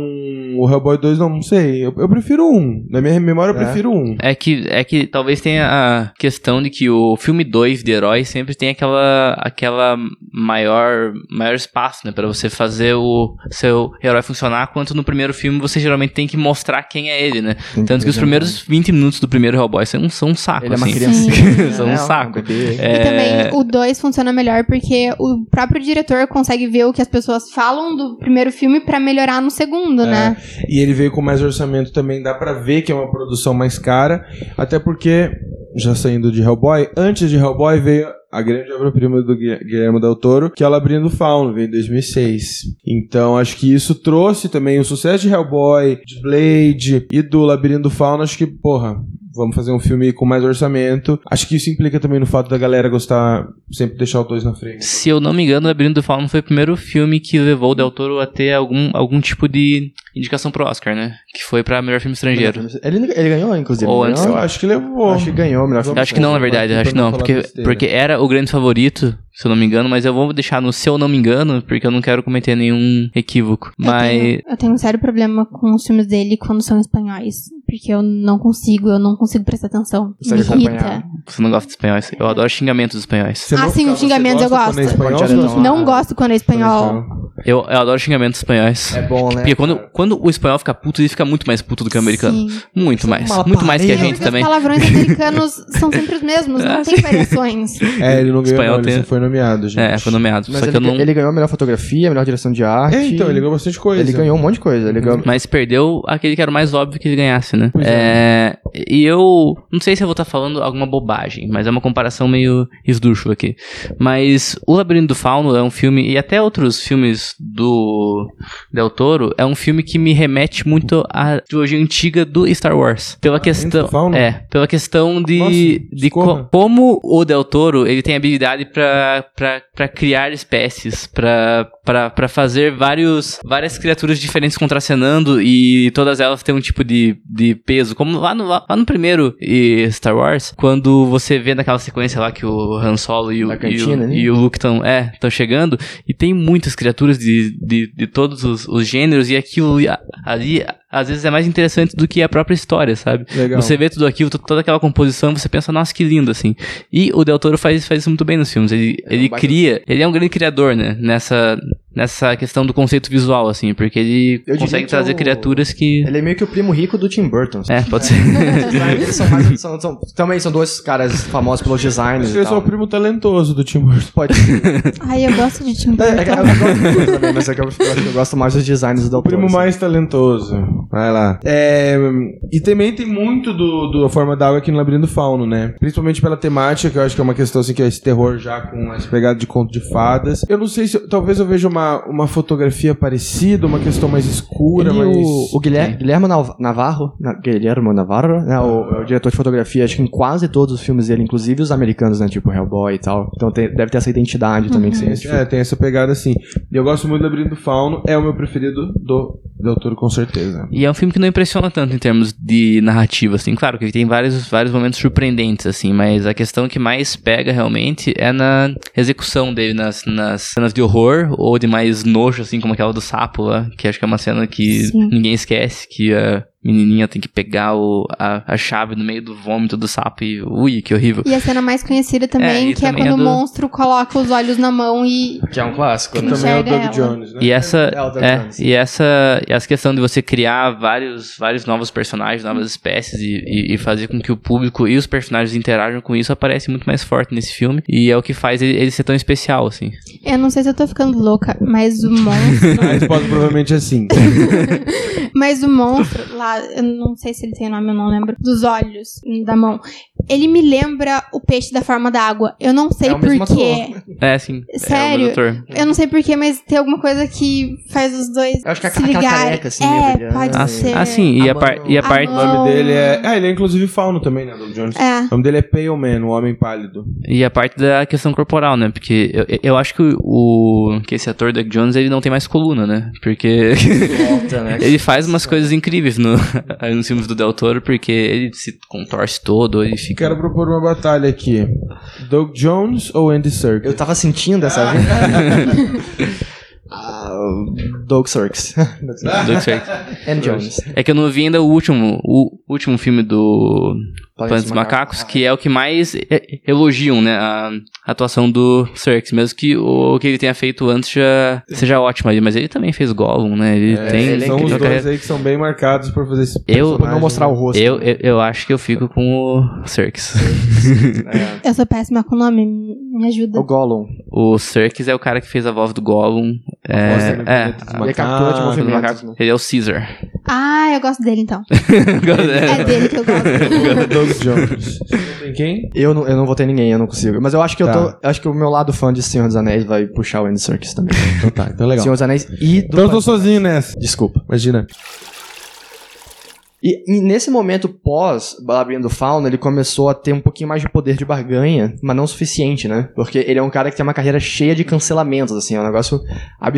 o Hellboy 2 não, não sei. Eu, eu prefiro um. Na minha memória eu É? Prefiro um. É que, é que talvez tenha a questão de que o filme 2 de herói sempre tem aquela, aquela maior, maior espaço, né? Pra você fazer o seu herói funcionar, quanto no primeiro filme você geralmente tem que mostrar quem é ele, né? Tem Tanto que os primeiros 20 minutos do primeiro Hellboy são, são um saco, Ele é uma assim. criança. São um É, saco. bebê. E É, também o 2 funciona melhor porque o próprio diretor consegue ver o que as pessoas falam do primeiro filme pra melhorar no segundo, né? E ele veio com mais orçamento também, dá pra ver que é uma produção mais cara, até porque, já saindo de Hellboy, antes de Hellboy veio a grande obra-prima do Gui- Guilherme Del Toro, que é o Labirinto Fauno, veio em 2006. Então, acho que isso trouxe também o sucesso de Hellboy, de Blade e do Labirinto Fauno, acho que, porra, vamos fazer um filme com mais orçamento. Acho que isso implica também no fato da galera gostar, sempre deixar o dois na frente. Se eu não me engano, o Labirinto do Fauno foi o primeiro filme que levou o Del Toro a ter algum, algum tipo de indicação pro Oscar, né? Que foi pra melhor filme estrangeiro. Ele, ele ganhou, inclusive. Ou não antes-? Eu acho que levou. Acho que ganhou o melhor filme. Acho que não, na verdade, acho que não porque, besteira. porque era o grande favorito, se eu não me engano, mas eu vou deixar no se eu não me engano, porque eu não quero cometer nenhum equívoco. Eu Mas tenho, eu tenho um sério problema com os filmes dele quando são espanhóis. Porque eu não consigo, eu não consigo prestar atenção. Consegue Me irrita. você não gosta de espanhóis. Eu adoro xingamentos espanhóis. Você Ah, não- sim, os você xingamentos eu gosto. quando é espanhol, você direto. Não gosto quando é espanhol. Eu, eu adoro xingamentos espanhóis. É bom, né? Porque quando, quando o espanhol fica puto, ele fica muito mais puto do que o americano. Sim. Muito mais. Uma Muito mais que a gente Porque também. os palavrões americanos são sempre os mesmos, não tem variações. É, ele não ganhou, Espanhol não, ele tem- foi nomeado, gente. É, foi nomeado. Mas só ele, que eu não. ele ganhou a melhor fotografia, a melhor direção de arte. É, então, ele ganhou bastante coisa. Ele ganhou um monte de coisa. Ele ganhou... Mas perdeu aquele que era o mais óbvio que ele ganhasse, né? Pois É, E eu não sei se eu vou estar falando alguma bobagem, mas é uma comparação meio esdrúxula aqui. Mas O Labirinto do Fauno é um filme, e até outros filmes do Del Toro, é um filme que me remete muito à trilogia antiga do Star Wars. Pela questão. É, pela questão de, Nossa, de discorra. co- como o Del Toro ele tem habilidade pra criar espécies, pra fazer vários, várias criaturas diferentes contracenando e todas elas têm um tipo de, de peso. Como lá no, lá no primeiro e Star Wars, quando você vê naquela sequência lá que o Han Solo e o, Da e cantina, o, né? e o Luke estão é, tão chegando, e tem muitas criaturas de, de, de todos os, os gêneros, e aquilo ali às vezes é mais interessante do que a própria história, sabe? Legal. Você vê tudo aquilo, to- toda aquela composição, você pensa, nossa, que lindo, assim. E o Del Toro faz, faz isso muito bem nos filmes. Ele, ele baita- cria, ele é um grande criador, né? Nessa, nessa questão do conceito visual, assim, porque ele Eu consegue trazer é o- criaturas que. Ele é meio que o primo rico do Tim Burton. É, pode ser. Eles são mais, são, são- também são dois caras famosos pelos designs e sou tal. o primo talentoso do Tim Burton. Pode Ai, eu gosto de Tim É, é eu, Burton. eu gosto de também, mas é que eu, eu acho que eu gosto mais dos designs do O primo assim. mais talentoso. Vai lá. É, e também tem muito do, do A Forma d'Água aqui no Labirinto do Fauno, né? Principalmente pela temática, que eu acho que é uma questão assim, que é esse terror já com essa pegada de conto de fadas. Eu não sei se. Talvez eu veja uma, uma fotografia parecida, uma questão mais escura, mas. o, o Guilherme, Guilherme Nav- Navarro, Na- Guilherme Navarro, né, o, é o diretor de fotografia, acho que em quase todos os filmes dele, inclusive os americanos, né, tipo Hellboy e tal. Então tem- deve ter essa identidade também que você esse É, tem essa pegada assim. E eu gosto muito do Labirinto do Fauno, é o meu preferido do Del Toro, com certeza. E é um filme que não impressiona tanto em termos de narrativa, assim. Claro que ele tem vários, vários momentos surpreendentes, assim, mas a questão que mais pega realmente é na execução dele, nas, nas cenas de horror ou de mais nojo, assim, como aquela do sapo lá, que acho que é uma cena que Sim. ninguém esquece, que a menininha tem que pegar o, a, a chave no meio do vômito do sapo e, ui, que horrível. E a cena mais conhecida também, É, que é também quando é o do- monstro coloca os olhos na mão e. Que é um clássico, Que né? também é o Doug ela. Jones, né? E essa, É, o Doug é, e essa, e essa questão de você criar vários, vários novos personagens, novas espécies e, e- e fazer com que o público e os personagens interajam com isso aparece muito mais forte nesse filme e é o que faz ele, ele ser tão especial, assim. Eu não sei se eu tô ficando louca, mas o monstro. A resposta provavelmente é sim. mas o monstro lá, eu não sei se ele tem nome, eu não lembro. Dos olhos da mão. Ele me lembra o peixe da forma da água. Eu não sei É porquê. É, assim. Sério? É o doutor. Eu não sei porquê, mas tem alguma coisa que faz os dois Eu acho que se aquela ligarem. careca, assim, é, pode Ah, ser. ah, sim, e a, A par, e a a parte. O nome dele é. Ah, ele é inclusive fauno também, né, Doug Jones? É. O nome dele é Pale Man, o Homem Pálido. E a parte da questão corporal, né? Porque eu, eu acho que o, que esse ator Doug Jones ele não tem mais coluna, né? Porque Volta, né? ele faz umas coisas incríveis no, nos filmes do Del Toro, porque ele se contorce todo, ele fica. Quero propor uma batalha aqui. Doug Jones ou Andy Serkis? Eu tava sentindo essa. Ah, Doug Sirks. Doug Sirk. Andy Jones. É que eu não vi ainda o último, o, último filme do Planeta dos Macacos, que é o que mais é, elogiam, né, a atuação do Serkis, mesmo que o que ele tenha feito antes já seja ótimo ali, mas ele também fez Gollum, né, ele É, tem... são tem os dois carreira- aí que são bem marcados por fazer esse Eu- Pra não mostrar o rosto. eu, eu, eu acho que eu fico com o Serkis. É. Eu sou péssima com nome, me ajuda. O Gollum. o Serkis é o cara que fez a voz do Gollum. É, Voz é, Ele é captura de Macacos. do movimentos, macaco. né? ele é o Caesar. Ah, eu gosto dele então. É dele que eu gosto. Doug Jones. Tem quem? Eu não, eu não votei ninguém, eu não consigo. Mas eu acho que eu Tá. tô. eu acho que o meu lado fã de Senhor dos Anéis vai puxar o Andy Serkis também. Então tá, então legal. Senhor dos Anéis e do. Então eu tô sozinho nessa. Desculpa. Imagina. E, e nesse momento pós Labirinto do Fauna, ele começou a ter um pouquinho mais de poder de barganha, mas não o suficiente, né? Porque ele é um cara que tem uma carreira cheia de cancelamentos, assim, é um negócio.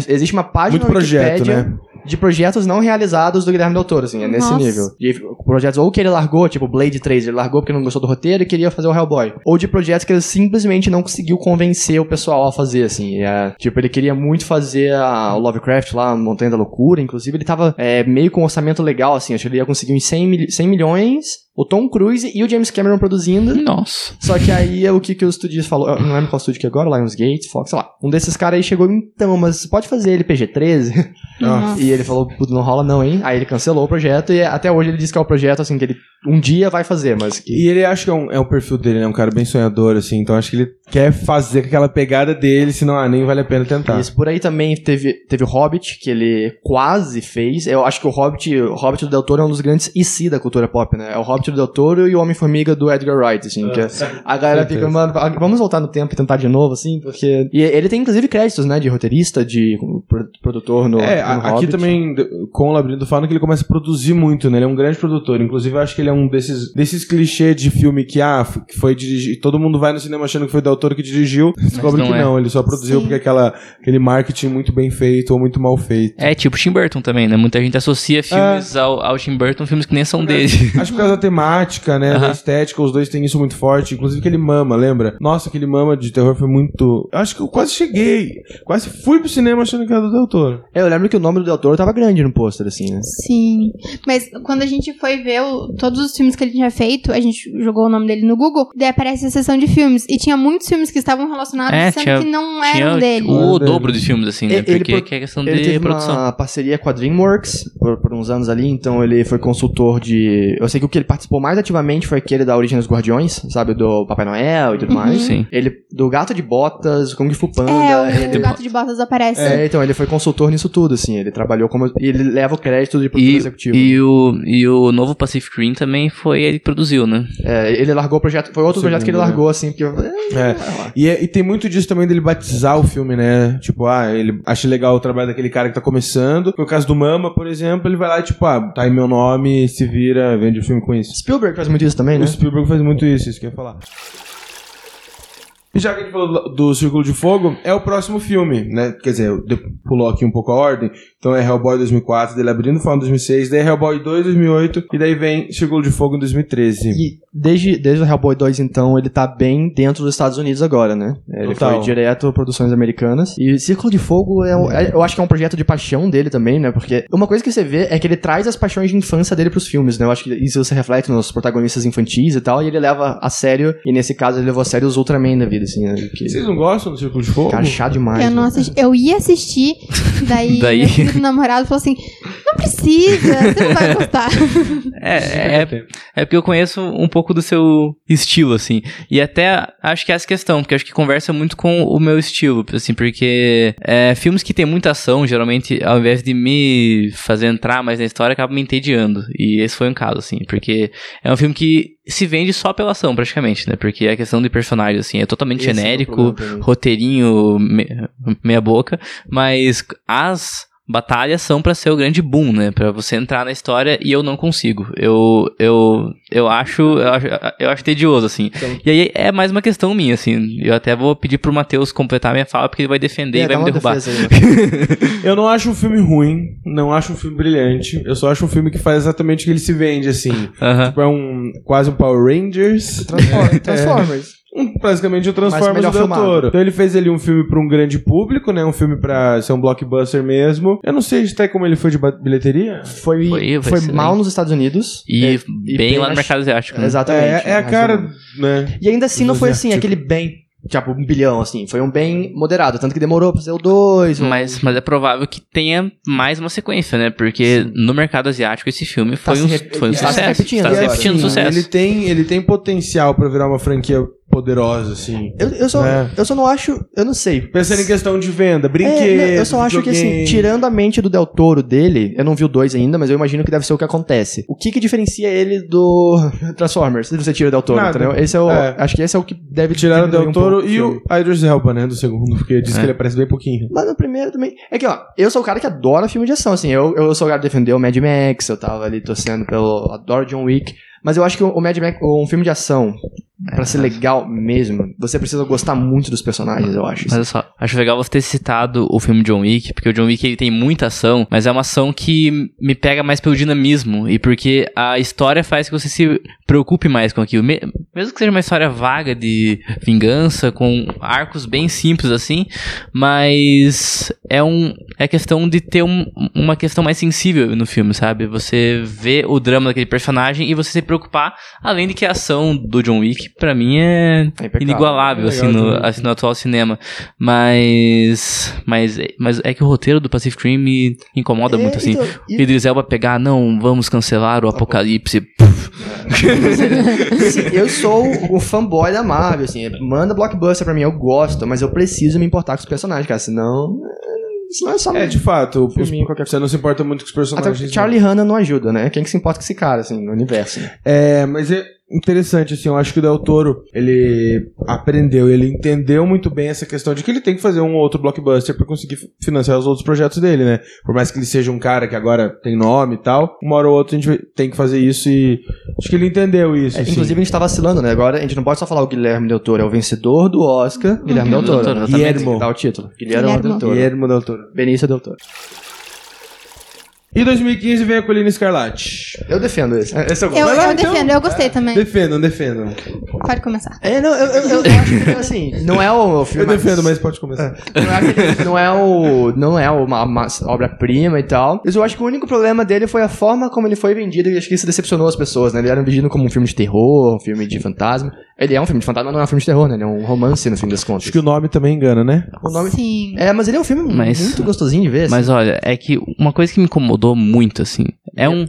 Existe uma página Muito projeto, né? De projetos não realizados do Guilherme Del Toro, assim, é nesse Nossa. nível. De projetos ou que ele largou, tipo Blade 3, ele largou porque não gostou do roteiro e queria fazer o Hellboy. Ou de projetos que ele simplesmente não conseguiu convencer o pessoal a fazer, assim. É, tipo, ele queria muito fazer a, o Lovecraft lá, Montanha da Loucura, inclusive ele tava é, meio com um orçamento legal, assim, acho que ele ia conseguir uns 100, mil- 100 milhões, o Tom Cruise e o James Cameron produzindo. Nossa. Só que aí é o que, que o estúdio falou. Eu não lembro qual estúdio que é agora, Lionsgate, Fox, sei lá. Um desses caras aí chegou, então, mas pode fazer ele PG-13? Nossa. E ele falou, "Puta, não rola não, hein? Aí ele cancelou o projeto e até hoje ele diz que é o projeto, assim, que ele um dia vai fazer, mas que... E ele acha que é um, é um perfil dele, né? Um cara bem sonhador, assim. Então acho que ele quer fazer aquela pegada dele, senão ah, nem vale a pena tentar. Isso, por aí também teve, teve o Hobbit, que ele quase fez. Eu acho que o Hobbit, o Hobbit do Del Toro é um dos grandes IC da cultura pop, né? É o Hobbit do Del Toro e o Homem-Formiga do Edgar Wright, assim. que é- a galera fica, mano, vamos voltar no tempo e tentar de novo, assim, porque... E ele tem, inclusive, créditos, né? De roteirista, de pro- produtor no, É, no a- aqui Hobbit. também, com o Labirinto do Fauno, que ele começa a produzir muito, né? Ele é um grande produtor. Inclusive, eu acho que ele é um desses, desses clichês de filme que, ah, que foi dirigido. Todo mundo vai no cinema achando que foi o Del Toro que dirigiu. Descobre que é. não, ele só produziu Sim. porque aquela, aquele marketing muito bem feito ou muito mal feito. É tipo Tim Burton também, né? Muita gente associa filmes ao, ao Tim Burton, filmes que nem são dele. Acho que por causa da temática, né? Da Aham. estética, os dois têm isso muito forte. Inclusive aquele mama, lembra? Nossa, aquele mama de terror foi muito. Eu acho que eu quase cheguei. Quase fui pro cinema achando que era do Del Toro. É, eu lembro que o nome do Del Toro tava grande no pôster, assim, né? Sim. Mas quando a gente foi ver o- todos os filmes que ele tinha feito, a gente jogou o nome dele no Google, daí aparece a seção de filmes. E tinha muitos filmes que estavam relacionados, É, sendo tinha- que não Tinha eram dele. o dele. dobro de filmes, assim, né? Ele- Porque é questão Ele de teve produção. uma parceria com a DreamWorks por, por uns anos ali, então ele foi consultor de. Eu sei que o que ele participou mais ativamente foi aquele da Origem dos Guardiões, sabe? Do Papai Noel e tudo mais. Sim. Ele. Do Gato de Botas, Kung Fu Panda. É, o, ele... o gato de botas aparece. É, então, ele foi consultor nisso tudo, assim. Ele trabalhou como. E ele leva o crédito de produtor E, executivo. e, o, e o novo Pacific Rim também foi ele que produziu, né? É, ele largou o projeto. Foi outro Segundo, projeto que ele largou, assim, porque. eu- É. E, é- e tem muito disso também dele batizar o filme, né? Tipo, ah, ele acha legal o trabalho daquele cara que tá começando. No caso do Mama, por exemplo, ele vai lá e, tipo, ah, tá aí meu nome, se vira, vende o filme com isso. Spielberg faz muito isso também, né? O Spielberg faz muito isso, isso que eu ia falar. E já que a gente falou do- Círculo de Fogo, é o próximo filme, né? Quer dizer, pulou aqui um pouco a ordem. Então é Hellboy 2004, daí Labirinto do Fauno 2006, daí Hellboy 2 2008 e daí vem Círculo de Fogo em 2013. E desde, desde o Hellboy 2, então, ele tá bem dentro dos Estados Unidos agora, né? Ele Total. foi direto a produções americanas. E Círculo de Fogo, é, um- é- eu acho que é um projeto de paixão dele também, né? Porque uma coisa que você vê é que ele traz as paixões de infância dele pros filmes, né? Eu acho que isso se reflete nos protagonistas infantis e tal, e ele leva a sério, e nesse caso ele levou a sério os Ultraman da vida, assim, né? Que, Vocês não gostam do Círculo de Fogo? cara, chato demais. Eu não né? assisti, eu ia assistir, daí, Daí- namorado falou assim: não precisa, você não vai gostar. É, é, é porque eu conheço um pouco do seu estilo, assim. E até acho que é essa questão, porque acho que conversa muito com o meu estilo, assim, porque é, filmes que tem muita ação, geralmente, ao invés de me fazer entrar mais na história, acabam me entediando. E esse foi um caso, assim, porque é um filme que se vende só pela ação, praticamente, né? Porque a questão de personagem, assim, é totalmente Esse é genérico, problema mim. roteirinho me- meia boca, mas as batalhas são pra ser o grande boom, né? Pra você entrar na história e eu não consigo. Eu eu eu acho eu acho, eu acho tedioso assim. Então- E aí é mais uma questão minha assim. Eu até vou pedir pro Matheus completar minha fala porque ele vai defender É, e vai me derrubar. né? Eu não acho um filme ruim, não acho um filme brilhante. Eu só acho um filme que faz exatamente o que ele se vende, assim. Aham. Tipo, é um quase um Power Rangers. Transform- Transformers. Um, basicamente o Transformers do Del. Toro. Então ele fez ali um filme pra um grande público, né? Um filme pra ser um blockbuster mesmo. Eu não sei até como ele foi de bilheteria. Foi, Foi- foi, foi mal nos Estados Unidos. E, e bem lá no mercado asiático. né? Exatamente. É, é a cara, né? E ainda assim não foi assim, aquele bem, tipo, um bilhão, assim. Foi um bem moderado. Tanto que demorou pra fazer o dois. o- Mas, mas é provável que tenha mais uma sequência, né? Porque no mercado asiático esse filme foi, se um, foi um está se sucesso. repetindo Está se repetindo Assim, sucesso. Ele tem, ele tem potencial pra virar uma franquia poderosa, assim. Eu, eu, só, É. eu só não acho. Eu não sei. Pensando em questão de venda, É, brinquedos, não, eu só acho que assim, tirando a mente do Del Toro dele, eu não vi o 2 ainda, mas eu imagino que deve ser o que acontece. O que que diferencia ele do Transformers? Se você tira o Del Toro, Nada. entendeu? Esse é o, É. Acho que esse é o que deve Tiraram o Del um Toro pouco e o Idris Elba, né, do segundo, porque diz É. que ele aparece bem pouquinho. Mas no primeiro também. É que, ó, eu sou o cara que adora filme de ação, assim. Eu, eu sou o cara que defendeu o Mad Max, eu tava ali torcendo pelo. Adoro John Wick. Mas eu acho que o Mad Max, um filme de ação, pra ser legal mesmo, você precisa gostar muito dos personagens, eu acho. Mas olha só, acho legal você ter citado o filme John Wick, porque o John Wick ele tem muita ação, mas é uma ação que me pega mais pelo dinamismo e porque a história faz que você se preocupe mais com aquilo. Me- mesmo que seja uma história vaga de vingança, com arcos bem simples assim, mas é um é questão de ter um- uma questão mais sensível no filme, sabe? Você vê o drama daquele personagem e você se preocupar, além de que a ação do John Wick, pra mim, é É inigualável, É assim, no, assim, no atual cinema. Mas, mas, mas é que o roteiro do Pacific Rim me incomoda É, muito, assim. então, O e- Idris Elba pegar, não, vamos cancelar o apocalipse. Puf. Assim, eu sou o fanboy da Marvel, assim. Manda blockbuster pra mim, eu gosto, mas eu preciso me importar com os personagens, cara. Senão. eh, Senão é só. É, de fato, os- Filminho, qualquer você não se importa muito com os Até personagens. o Charlie Hanna não ajuda, né? Quem que se importa com esse cara, assim, no universo? né? É, mas é interessante, assim, eu acho que o Del Toro, ele aprendeu, ele entendeu muito bem essa questão de que ele tem que fazer um ou outro blockbuster pra conseguir fi- financiar os outros projetos dele, né? Por mais que ele seja um cara que agora tem nome e tal, uma hora ou outra a gente tem que fazer isso e acho que ele entendeu isso, É, assim. inclusive, a gente tá vacilando, né? Agora a gente não pode só falar o Guilherme Del Toro, é o vencedor do Oscar, Guilherme Del Toro. Del Toro, né? exatamente. Tem que dar o título. Guilherme, Guilherme. Del Toro. Guillermo Del Toro. Benício Del Toro. E 2015 vem a Colina Escarlate. Eu defendo esse. Esse eu gosto. Eu, eu então. defendo, eu gostei também. Defendam, defendam. Pode começar. É, não, eu, eu, eu, eu acho que, assim, não é o filme Eu mais- defendo, mas pode começar. Não é, aquele- não é o. Não é uma, uma obra-prima e tal. Mas eu acho que o único problema dele foi a forma como ele foi vendido e acho que isso decepcionou as pessoas, né? Ele era vendido como um filme de terror, um filme de fantasma. Ele é um filme de fantasma, mas não é um filme de terror, né? Ele é um romance no fim das contas. Acho que o nome também engana, né? o nome. Sim. É, mas ele é um filme Mas- muito gostosinho de ver. Mas olha, é que uma coisa que me incomodou muito, assim, é um,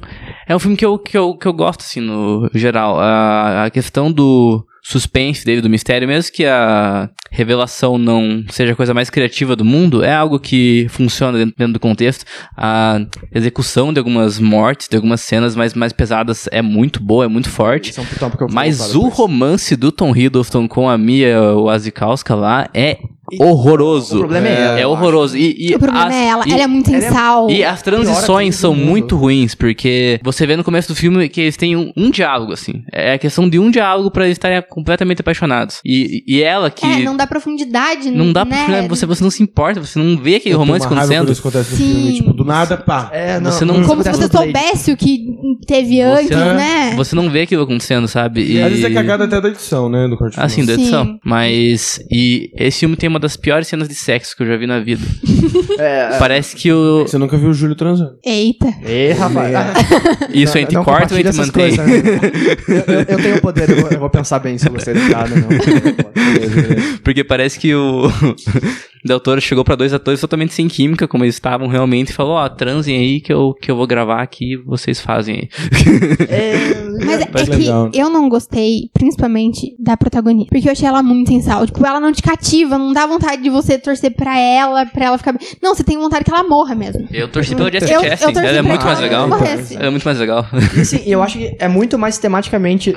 é um filme que eu, que eu, que eu gosto, assim, no geral. A, a questão do suspense dele, do mistério, mesmo que a revelação não seja a coisa mais criativa do mundo, é algo que funciona dentro, dentro do contexto. A execução de algumas mortes, de algumas cenas mais, mais pesadas é muito boa, é muito forte. É um tópico que eu vou Mas o depois. romance do Tom Hiddleston com a Mia Wasikowska lá é horroroso. O problema é ela, É horroroso. E, e o problema as- é ela. e- ela é muito é- insal. e as transições são muito ruins, porque você vê no começo do filme que eles têm um, um diálogo, assim. É a questão de um diálogo pra eles estarem completamente apaixonados. E, e ela que. É, não dá profundidade, não dá né? pra. Você, você não se importa, você não vê aquele romance acontecendo. isso acontece no Sim. filme, tipo, do nada, pá. É, não, Você não- Como se você soubesse o que teve antes, É. né? Você não vê aquilo acontecendo, sabe? E... Às vezes é cagada até da edição, né? Do corte Assim, da edição. Sim. Mas. E esse filme tem uma das piores cenas de sexo que eu já vi na vida. É, é. Parece que o. Você nunca viu o Júlio transando. Eita. Ei, rapaz. Isso a gente corta ou a gente mantém? né? eu, eu- eu tenho o poder, eu vou, eu vou pensar bem se da piada ou não. Porque parece que o Del Toro chegou pra dois atores totalmente sem química, como eles estavam realmente, e falou: Ó, transem aí que eu, que eu vou gravar aqui vocês fazem aí. É, Mas é, é que eu não gostei, principalmente, da protagonista. Porque eu achei ela muito insal. Tipo, ela não te cativa, não dá vontade de você torcer pra ela, pra ela ficar bem. Não, você tem vontade que ela morra mesmo. Eu torci pela Jessica Eu- eu Chastain, torci ela é muito ela mais legal. Ela é muito mais legal. E assim, eu acho que é muito mais tematicamente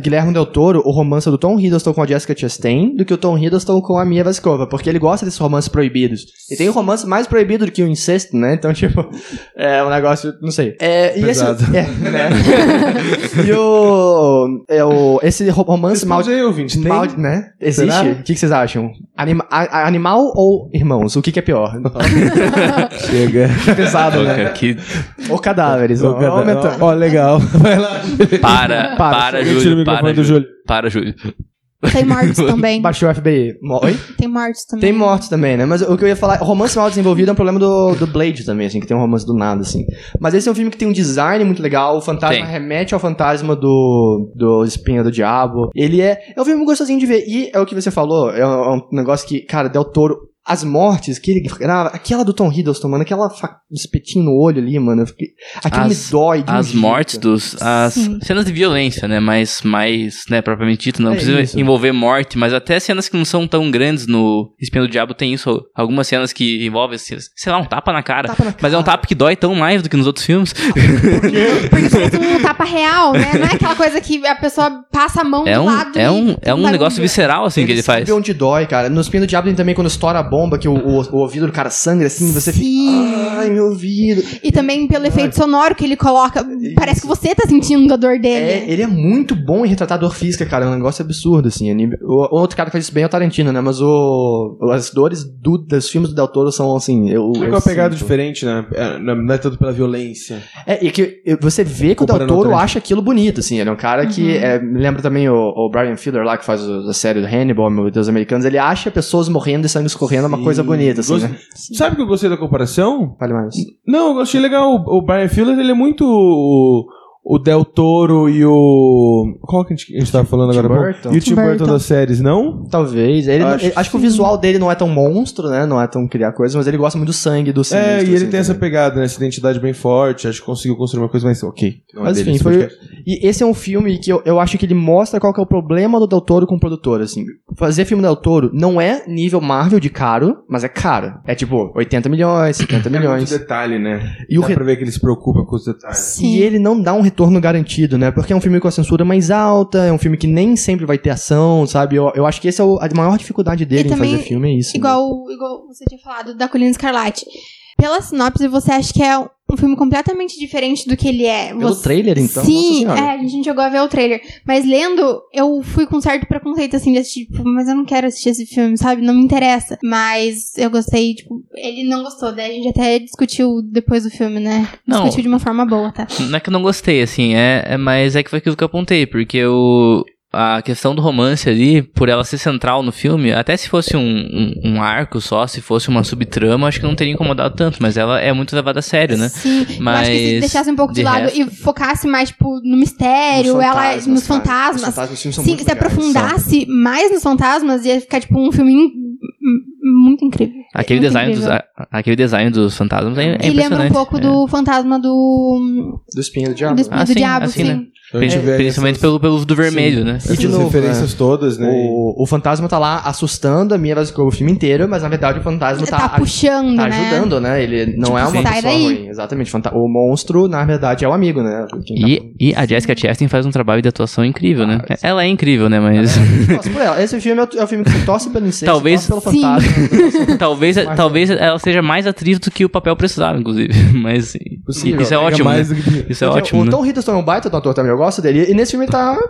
Guilherme Del Toro, o romance do Tom Hiddleston com a Jessica Chastain, do que o Tom Hiddleston com a Mia Vasikova, porque ele gosta desses romances proibidos. E tem um romance mais proibido do que o incesto, né? Então, tipo, é um negócio, não sei. É, e esse, Pesado. é, né? e o, é o esse ro- romance mal, aí, ouvinte. Tem? mal, né? Existe? Será? O que, que vocês acham? Anima- a- animal ou irmãos? O que, que é pior? Chega. Pesado, Pô, né? que... Ou cadáveres, ó, legal. Vai lá. Para, Para, para, Júlio, microfone para, do Júlio. Júlio. Para, Júlio. Tem mortes também. Baixou o FBI. Oi? Tem mortes também. Tem mortes também, né? Mas o que eu ia falar, romance mal desenvolvido é um problema do, do Blade também, assim, que tem um romance do nada, assim. Mas esse é um filme que tem um design muito legal, o fantasma Tem. remete ao fantasma do, do Espinha do Diabo. Ele é, é um filme gostosinho de ver. E é o que você falou, é um, é um negócio que, cara, Del Toro, as mortes que ele grava, aquela do Tom Hiddleston, mano, aquela fa- espetinho no olho ali, mano, eu fiquei, aquilo As- me dói de um As jeito. mortes dos. As Sim. cenas de violência, né? Mais, mais né, propriamente dito, não É precisa isso. envolver morte, mas até cenas que não são tão grandes no Espinho do Diabo tem isso. Algumas cenas que envolvem, assim, sei lá, um tapa na cara. Tapa na Mas é um tapa que dói tão mais do que nos outros filmes. Porque parece um tapa real, né? Não é aquela coisa que a pessoa passa a mão É do um, lado é e um, é um barulho. negócio visceral, assim, que ele faz. onde dói, cara. No Espinho do Diabo tem também quando estoura a bomba, que o, o, o ouvido do cara sangra assim, você Sim. fica. Ai, meu ouvido. E também pelo efeito sonoro que ele coloca. Parece que você tá sentindo a dor dele. É, ele é muito bom em retratar dor física, cara. É um negócio absurdo, assim. é O, o outro cara que faz isso bem é o Tarantino, né? Mas o, as dores do, dos filmes do Del Toro são, assim. Eu, É eu uma pegada sinto. diferente, né? É, Não não é tanto pela violência. É, e que você vê que o Del Toro acha aquilo bonito, assim. Ele é um cara que. Uhum. é, me lembra também o, o Brian Fiedler lá, que faz a série do Hannibal, meu Deus, americanos. Ele acha pessoas morrendo e sangue escorrendo uma coisa bonita, assim, Gost- né? Sabe que eu gostei da comparação? Vale mais. Não, eu achei legal. O o Brian Fuller, ele é muito o, o Del Toro e o... Qual que a gente, a gente tava falando Tim agora? Burton. E o Tim Tim Burton Burton. das séries, não? Talvez. Ele, Acho acho, acho que o visual dele não é tão monstro, né? Não é tão criar coisas, mas ele gosta muito do sangue do sinistro. é, e ele assim, tem essa também. pegada, né? Essa identidade bem forte. Acho que conseguiu construir uma coisa mais... Ok. não é Mas dele enfim, foi. podcast. E esse é um filme que eu, eu acho que ele mostra qual que é o problema do Del Toro com o produtor, assim. Fazer filme do Del Toro não é nível Marvel de caro, mas é caro. É tipo 80 milhões, 70 É muito milhões. detalhe, né? E o Dá re- pra ver que ele se preocupa com os detalhes. Sim. E ele não dá um retorno garantido, né? Porque é um filme com a censura mais alta, é um filme que nem sempre vai ter ação, sabe? Eu, eu acho que essa é a maior dificuldade dele E em também, fazer filme, é isso. né? Igual, igual você tinha falado da Colina Escarlate. Pela sinopse, você acha que é um filme completamente diferente do que ele é. Pelo Você- trailer, então, Sim, é, a gente chegou a ver o trailer. Mas lendo, eu fui com certo preconceito, assim, de assistir, tipo, mas eu não quero assistir esse filme, sabe? Não me interessa. Mas eu gostei, tipo, ele não gostou, daí a gente até discutiu depois do filme, né? Não. Discutiu de uma forma boa, tá? Não é que eu não gostei, assim, é, é mas é que foi aquilo que eu apontei, porque o, a questão do romance ali, por ela ser central no filme, até se fosse um, um, um arco só, se fosse uma subtrama, acho que não teria incomodado tanto, mas ela é muito levada a sério, né? Sim, eu acho que se Mas, deixasse um pouco de, de lado resto- e focasse mais, tipo, no mistério, Nos ela fantasmas, nos cara. fantasmas. Os fantasmas dos são Sim, muito se legais, aprofundasse mais nos fantasmas, ia ficar, tipo, um filme muito incrível. Aquele Muito design, dos, incrível. a- aquele design dos fantasmas é, é E lembra um impressionante. pouco é. do fantasma do. Do Espinho do Diabo. do Espírito Ah, do sim, Diabo, assim, sim. né? Vê Principalmente essas- pelo, pelo do vermelho, né? essas E de novo, referências né? todas, né? O, o fantasma tá lá assustando a Mia Wasikowska o filme inteiro, mas na verdade o fantasma Tá, tá, puxando, tá né? ajudando, né? Ele não Tipo, é uma pessoa daí. ruim. Exatamente. O monstro, na verdade, é o amigo, né? Tá E, e a Jessica Chastain faz um trabalho de atuação incrível, né? Ah, Ela é incrível, né? Mas Torce por ela. Esse filme é o, é filme que você torce pelo incesto, Talvez- pelo Sim. fantasma. talvez, Mas- talvez ela seja mais atriz do que o papel precisava, inclusive. Mas Possível. isso é ótimo, né? que- Isso é ótimo, O né? Tom Hiddleston é um baita do ator também, gosto dele. E nesse filme ele tá. Tá,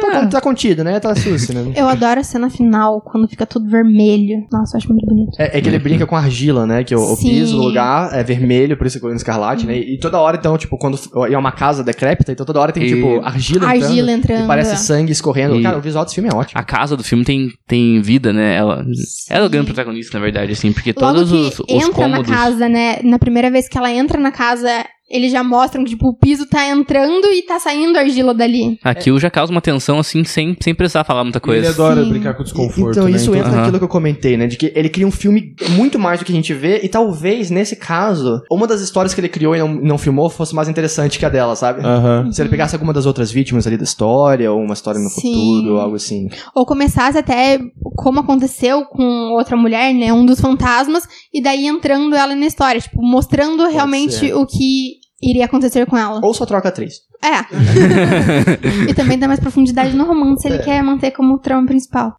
tá, tá, tá contido, né? Tá sucio, né? Eu adoro a cena final, quando fica tudo vermelho. Nossa, eu acho muito bonito. É, é que ele brinca com argila, né? Que o, o piso do lugar é vermelho, por isso é colina escarlate, né? E toda hora, então, tipo, quando é uma casa decrépita, então toda hora tem, E- tipo, argila entrando. Argila entrando. E parece sangue escorrendo. E- Cara, o visual desse filme é ótimo. A casa do filme tem, tem vida, né? Ela, ela é o grande protagonista, na verdade, assim, porque todos Logo os, que os entra na cômodos. casa, né? Na primeira vez que ela entra na casa, eles já mostram que, tipo, o piso tá entrando e tá saindo argila dali. Aquilo já causa uma tensão, assim, sem, sem precisar falar muita Ele coisa. adora Sim. brincar com o desconforto, Então né? isso entra Aham. naquilo que eu comentei, né? De que ele cria um filme muito mais do que a gente vê, e talvez, nesse caso, uma das histórias que ele criou e não, não filmou fosse mais interessante que a dela, sabe? Aham. Se ele pegasse alguma das outras vítimas ali da história, ou uma história no Sim. futuro, ou algo assim. Ou começasse até como aconteceu com outra mulher, né? Um dos fantasmas, e daí entrando ela na história, tipo, mostrando realmente ser. o que iria acontecer com ela. Ou só troca atriz. É. e também dá mais profundidade no romance, ele quer manter como trama principal.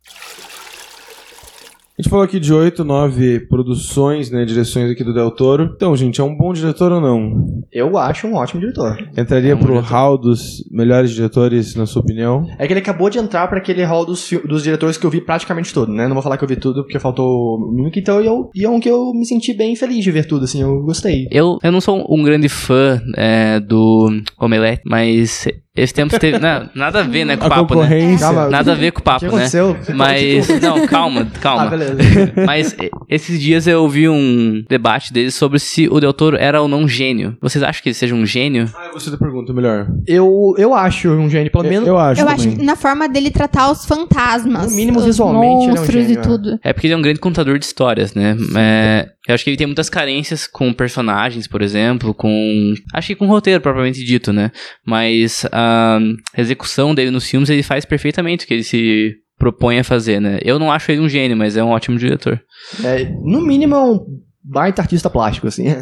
A gente falou aqui de oito, nove produções, né? Direções aqui do Del Toro. Então, gente, é um bom diretor ou não? Eu acho um ótimo diretor. Entraria É um pro diretor. hall dos melhores diretores, na sua opinião? É que ele acabou de entrar pra aquele hall dos, dos diretores que eu vi praticamente todo, né? Não vou falar que eu vi tudo porque faltou o Mimic, então eu, e é um que eu me senti bem feliz de ver tudo, assim, eu gostei. Eu, eu não sou um grande fã é, do Omelete, mas Esse tempo teve. Não, nada a ver, né, com o A papo, né? Calma, Nada a ver com o papo, né? aconteceu? Mas. Não, calma, calma. Ah, beleza. Mas esses dias eu ouvi um debate deles sobre se o Del Toro era ou não um gênio. Vocês acham que ele seja um gênio? Ah, você da pergunta, melhor. Eu, eu acho um gênio, pelo menos. Eu acho Eu também. acho que na forma dele tratar os fantasmas. No mínimo, os visualmente, ele é um monstros gênio, e tudo. É porque ele é um grande contador de histórias, né? É, eu acho que ele tem muitas carências com personagens, por exemplo, com. Acho que com roteiro propriamente dito, né? Mas a execução dele nos filmes ele faz perfeitamente o que ele se propõe a fazer, né? Eu não acho ele um gênio, mas é um ótimo diretor. É, no mínimo, é um baita artista plástico, assim.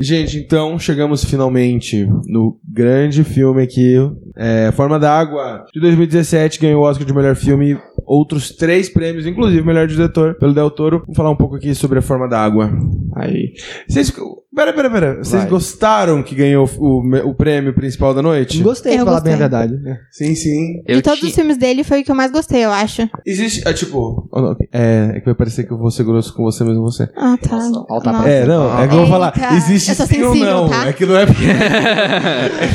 Gente, então chegamos finalmente no grande filme aqui. É, Forma da Água, de 2017, ganhou o Oscar de melhor filme. Outros três prêmios, inclusive melhor diretor, pelo Del Toro. Vamos falar um pouco aqui sobre a Forma da Água. Aí. Vocês. Pera, pera, pera. Vocês Vai. gostaram que ganhou o, o prêmio principal da noite? Gostei, Eu pra falar bem a gostei. verdade. né? Sim, sim. Eu de todos ti- os filmes dele, foi o que eu mais gostei, eu acho. Existe. É tipo. oh, não, É, é que vai parecer que eu vou ser grosso com você mesmo, você. Ah, tá. Tapa. Nossa. É, não, é que eu vou falar. Eita, Existe eu sou sim ou sensível, não. tá? É que não é porque. Eu.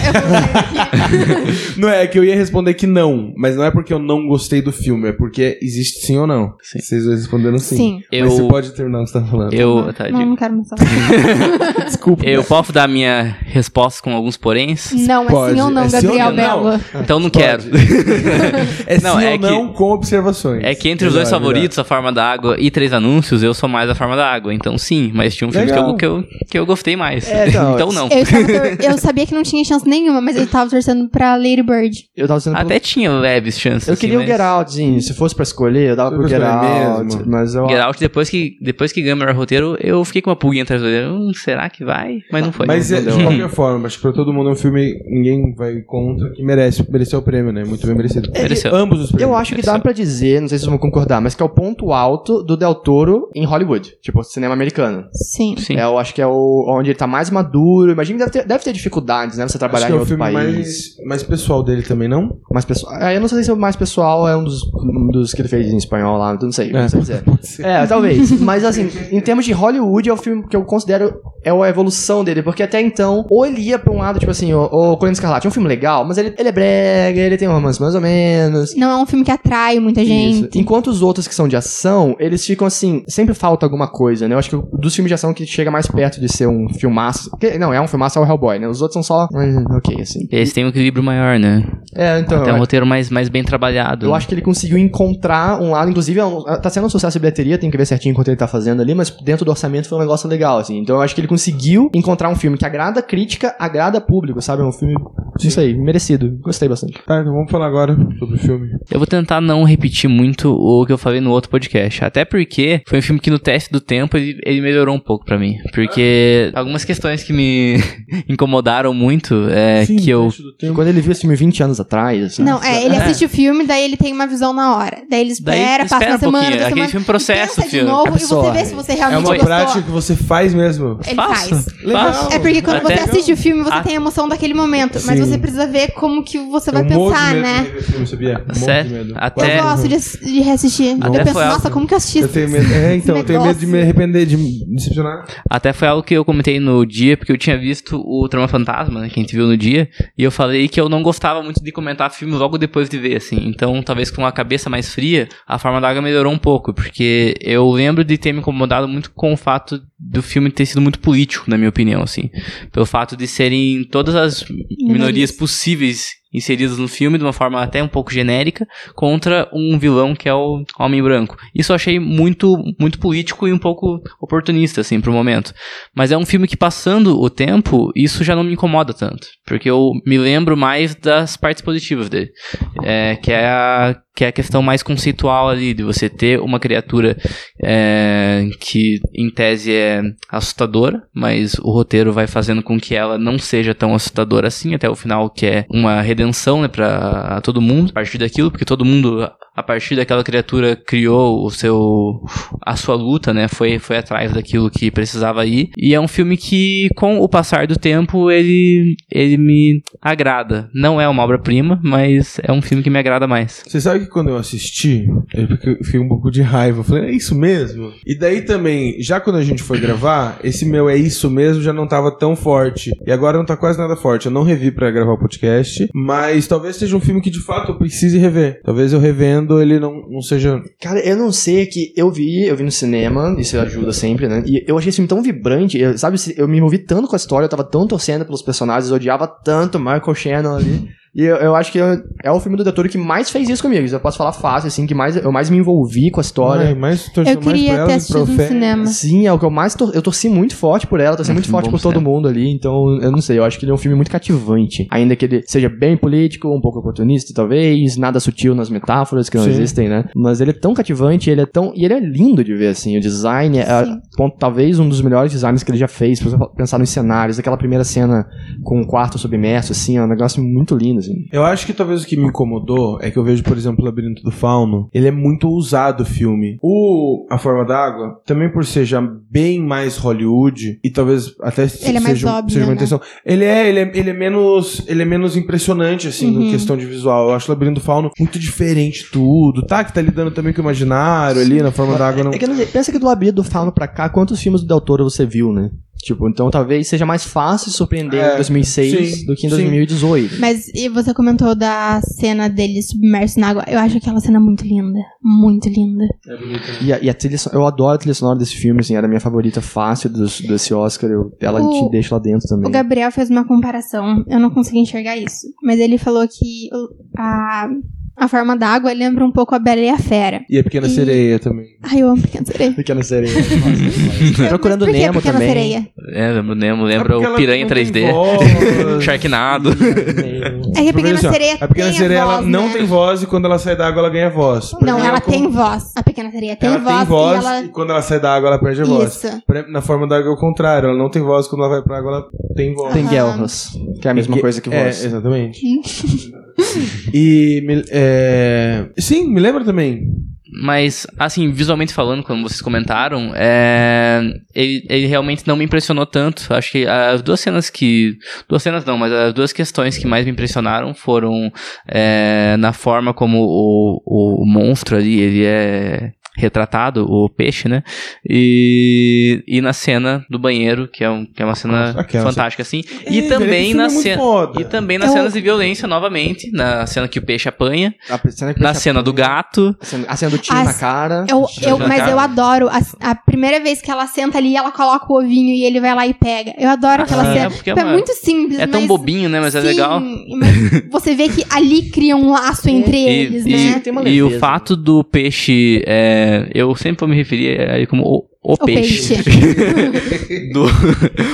Não é, é que eu ia responder que não, mas não é porque eu não gostei do filme, é porque existe sim ou não. Sim. Vocês dois responderam sim. Sim. Eu- Mas você pode terminar o que você tá falando. Eu. Tá, Não, não quero mais falar. Desculpa. Eu posso dar minha resposta com alguns poréns? Não, é Pode. sim ou não, É Gabriel não? Belo. Então não Pode. quero. É Não, sim é ou que- não com observações. É que entre os dois favoritos, A Forma da Água e Três Anúncios, eu sou mais A Forma da Água. Então sim, mas tinha um filme que eu, que, eu, que eu gostei mais. É, então, então não. Eu, tor- eu sabia que não tinha chance nenhuma, mas eu tava torcendo pra Lady Bird. Eu tava sendo. Até tinha leves chances. Eu assim, queria mas... o Get Outzinho. Se fosse pra escolher, eu dava pro Get Out. mesmo. Mas eu. Get Out, depois que, depois que ganhou o melhor roteiro, eu fiquei com uma pulguinha atrás do olho. Hum, será que vai? Mas não foi. Mas não, é, de qualquer forma, acho que pra todo mundo é um filme ninguém vai contra que merece, mereceu o prêmio, né? Muito bem merecido. Mereceu. Ambos os prêmios. Eu acho que dá pra dizer, não sei se vocês vão concordar, mas que é o ponto alto do Del Toro em Hollywood. Tipo, cinema americano. Sim. Sim. É, eu acho que é o, onde ele tá mais maduro. Imagina que deve ter, deve ter dificuldades, né? Você Acho trabalhar que em é o outro filme país. mais, mais pessoal dele também, não? Mais pessoal. É, eu não sei se o mais pessoal é um dos, um dos que ele fez em espanhol lá, não sei, não sei dizer. É, talvez. Mas assim, em termos de Hollywood, é o filme que eu considero é a evolução dele, porque até então, ou ele ia pra um lado, tipo assim, o, o Coringa Escarlate é um filme legal, mas ele, ele é brega, ele tem um romance mais ou menos. Não é um filme que atrai muita Isso. gente. Enquanto os outros que são de ação, eles ficam assim, sempre falta alguma coisa, né? Eu acho que o- dos filmes de ação que chega mais perto de ser um filmaço. que- não, é um filmaço é o Hellboy, né? Os outros são só. ok, assim. Esse tem um equilíbrio maior, né? É, então. Tem um roteiro mais, mais bem trabalhado. Eu acho que ele conseguiu encontrar um lado, inclusive, é um- tá sendo um sucesso de bilheteria, tem que ver certinho quanto ele tá fazendo ali, mas dentro do orçamento foi um negócio legal, assim. Então eu acho que ele conseguiu encontrar um filme que agrada a crítica, agrada público, sabe? É um filme, isso aí, merecido. Gostei bastante. Tá, então vamos falar agora sobre o filme. Eu vou tentar não repetir muito o que eu falei no outro podcast. Até porque foi um filme que no teste do tempo ele, ele melhorou um pouco pra mim. Porque algumas questões que me incomodaram muito é Sim, que eu. Quando ele viu esse filme 20 anos atrás, assim. Não, é, ele É. assiste o filme, daí ele tem uma visão na hora. Daí ele Daí espera, passa espera uma um semana, pouquinho. duas Aquele semanas, filme processa o de filme. novo A e você vê se você É realmente uma gostou. prática que você faz mesmo. Ele Faço. faz. Legal. Faço. É porque quando Até- você assiste o filme, você Ah. tem a emoção daquele momento. Mas Sim. você precisa ver como que você vai Eu pensar, medo né? filme, sabia? Até- Eu gosto de, de reassistir. Até eu penso, foi algo- nossa, como que eu assisti Eu tenho medo. É, então, eu tenho medo de me arrepender, de me decepcionar. Até foi algo que eu comentei no dia, porque eu tinha visto o Trama Fantasma, né, que a gente viu no dia, e eu falei que eu não gostava muito de comentar filme logo depois de ver, assim. Então, talvez com a cabeça mais fria, a forma da água melhorou um pouco, porque eu lembro de ter me incomodado muito com o fato do filme ter sido muito político, na minha opinião, assim. Pelo fato de serem todas as minorias possíveis inseridas no filme de uma forma até um pouco genérica contra um vilão que é o Homem Branco. Isso eu achei muito muito político e um pouco oportunista assim pro momento. Mas é um filme que passando o tempo, isso já não me incomoda tanto, porque eu me lembro mais das partes positivas dele. É, que é a que é a questão mais conceitual ali de você ter uma criatura é, que em tese é assustadora, mas o roteiro vai fazendo com que ela não seja tão assustadora assim até o final, que é uma redenção, né, para todo mundo a partir daquilo, porque todo mundo a partir daquela criatura criou o seu a sua luta, né? Foi foi atrás daquilo que precisava ir. E é um filme que com o passar do tempo ele ele me agrada. Não é uma obra-prima, mas é um filme que me agrada mais. Você sabe que quando eu assisti, eu fiquei- um pouco de raiva. Eu falei, é isso mesmo? E daí também, já quando a gente foi gravar, esse meu é isso mesmo já não tava tão forte. E agora não tá quase nada forte. Eu não revi pra gravar o podcast, mas talvez seja um filme que de fato eu precise rever. Talvez eu revendo ele não, não seja. Cara, eu não sei, é que eu vi, eu vi no cinema, isso ajuda sempre, né? E eu achei esse filme tão vibrante, sabe, eu me envolvi tanto com a história, eu tava tão torcendo pelos personagens, eu odiava tanto Michael Shannon ali. E eu, eu acho que eu- é o filme do Doutor que mais fez isso comigo. Eu posso falar fácil, assim, que mais, eu mais me envolvi com a história. Ai, mais torcendo Eu mais queria ela ter assistido no cinema. Sim, é o que eu mais tor eu torci muito forte por ela, torci É um muito forte por todo cinema. mundo ali, então eu não sei, eu acho que ele é um filme muito cativante. Ainda que ele seja bem político, um pouco oportunista, talvez, nada sutil nas metáforas que não Sim. existem, né? Mas ele é tão cativante, ele é tão. E ele é lindo de ver, assim. O design é, ponto, talvez um dos melhores designs que ele já fez. Se você pensar nos cenários, aquela primeira cena com o quarto submerso, assim, é um negócio muito lindo, assim. Eu acho que talvez o que me incomodou é que eu vejo, por exemplo, o Labirinto do Fauno. Ele é muito ousado o filme. O A Forma d'Água, também por ser já bem mais Hollywood, e talvez até Ele é mais seja, óbvio, seja uma né? intenção. Ele é, ele é, ele é menos. Ele é menos impressionante, assim, Uhum. em questão de visual. Eu acho o Labirinto do Fauno muito diferente tudo. Tá, que tá lidando também com o imaginário ali na forma d'água. Não... É que pensa que do Labirinto do Fauno pra cá, quantos filmes do Del Toro você viu, né? Tipo, então talvez seja mais fácil surpreender É, em 2006 sim, do que em sim. 2018. Mas e você comentou da cena dele submerso na água. Eu acho aquela cena muito linda. Muito linda. E a, e a trilha eu adoro a trilha sonora desse filme, assim, era a minha favorita fácil dos- desse Oscar. Eu, ela O- te deixa lá dentro também. O Gabriel fez uma comparação. Eu não consegui enxergar isso. Mas ele falou que a, a forma d'água lembra um pouco a Bela e a Fera. E a Pequena E- Sereia também. Ai, eu amo Pequena Sereia. Pequena sereia. Nossa, Procurando Mas por que Nemo Pequena também. Sereia? É, lembra o Nemo, É lembra porque o Piranha não tem 3D, voz. Sharknado. É que a Pequena assim, Sereia A Pequena Sereia a ela voz, não né? tem voz e quando ela sai da água ela ganha voz. Por Não, ela tem voz. A Pequena Sereia tem ela voz. tem voz e ela... e quando ela sai da água ela perde a voz. Isso. Na forma da água é o contrário, ela não tem voz, quando ela vai pra água ela tem voz. Tem Aham. guerras, que é a mesma coisa que é, voz. exatamente. e me- é, sim, me lembra também. Mas, assim, visualmente falando, como vocês comentaram, é, ele, ele realmente não me impressionou tanto. Acho que as duas cenas que. Duas cenas não, mas as duas questões que mais me impressionaram foram é, na forma como o, o monstro ali, ele é retratado, o peixe, né? E, e na cena do banheiro, que é, um, que é uma cena Nossa, fantástica, assim. E É, também velho, que na cena. E também nas Eu- cenas de violência, novamente. Na cena que o peixe apanha. A cena, que Na cena do gato. A cena, a cena do tiro A- na cara. Eu, eu, na mas cara. eu adoro a, a primeira vez que ela senta ali, ela coloca o ovinho e ele vai lá e pega. Eu adoro aquela Ah, é, cena. porque é Tipo, é, uma- muito simples, É tão mas- bobinho, né? Mas é Sim, legal. Mas você vê que ali cria um laço entre eles, e, né? Uma e o leveza. fato do peixe, é, eu sempre me referir a ele como o, o peixe. peixe. Do-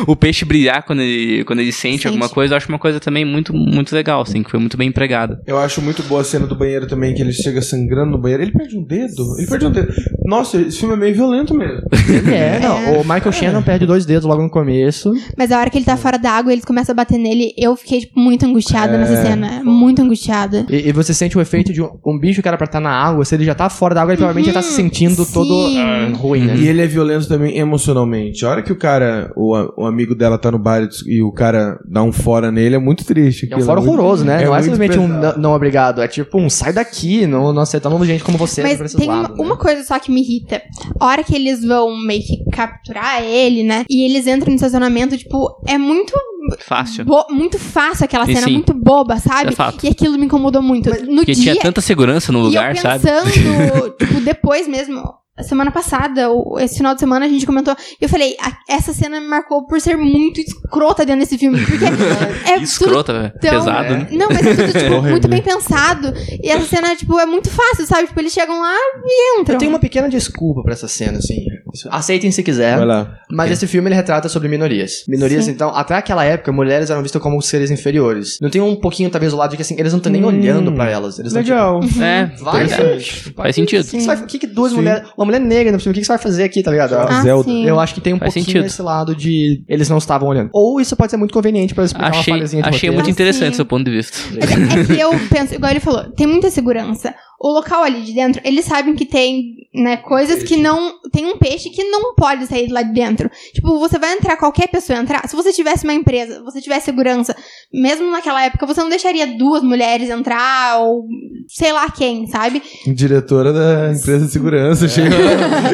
o peixe brilhar quando ele, quando ele sente, Sente. alguma coisa, eu acho uma coisa também muito, muito legal, assim, que foi muito bem empregada. Eu acho muito boa a cena do banheiro também, que ele chega sangrando no banheiro. Ele perde um dedo? Ele perde um dedo. Nossa, esse filme é meio violento mesmo. Ele é, não. É. O Michael Shannon perde dois dedos logo no começo. Mas a hora que ele tá fora da água e eles começam a bater nele, eu fiquei, tipo, muito angustiada É. nessa cena. Muito angustiada. E, e você sente o efeito de um, um bicho que era pra estar na água. Se ele já tá fora da água, ele provavelmente já tá se sentindo sim. todo ah, ruim, né? E ele é violento também emocionalmente. A hora que o cara, o, o amigo dela tá no bar e o cara dá um fora nele, é muito triste. É um aquilo, fora muito- horroroso, né? é não é muito simplesmente um pesado. não, não obrigado. É tipo um sai daqui, não, não aceitamos gente como você Mas pra esses tem uma, lados, né? uma coisa só que me irrita. A hora que eles vão meio que capturar ele, né? E eles entram no estacionamento, tipo, é muito, Fácil. bo- muito fácil aquela E cena, sim. muito boba, sabe? É fato. E aquilo me incomodou muito. no Porque dia, tinha tanta segurança no e lugar, eu sabe? pensando, tipo, depois mesmo, semana passada, ou esse final de semana, a gente comentou. Eu falei, "A- essa cena me marcou por ser muito escrota dentro desse filme. Porque é Escrota, velho. tão- pesado, É. né? não, mas é tudo, tipo, muito bem pensado. E essa cena, tipo, é muito fácil, sabe? Tipo, eles chegam lá e entram. Eu tenho uma pequena desculpa pra essa cena, assim. Aceitem se quiser. Vai lá. Mas esse filme ele retrata sobre minorias. Minorias, Sim. então, até aquela época, mulheres eram vistas como seres inferiores. Não tem um pouquinho, talvez, o lado de que assim, eles não estão nem Hum, olhando pra elas. Eles tão, Legal. É, tipo, vai, verdade. gente. Faz sentido. O que, que, você vai- o que que duas Sim. mulheres. Uma mulher negra, no filme, o que, que você vai fazer aqui, tá ligado? Ah, Zelda. sim. Eu acho que tem um Faz pouquinho sentido. esse lado de eles não estavam olhando. Ou isso pode ser muito conveniente pra explicar uma Achei, falhazinha de achei roteiro. muito Ah, interessante sim. seu ponto de vista. É, é que eu penso, igual ele falou, tem muita segurança. O local ali de dentro, eles sabem que tem, né, coisas que não. Tem um peixe que não pode sair de lá de dentro. Tipo, você vai entrar, qualquer pessoa entrar. Se você tivesse uma empresa, você tivesse segurança, mesmo naquela época, você não deixaria duas mulheres entrar, ou sei lá quem, sabe? Diretora da empresa de segurança, chega.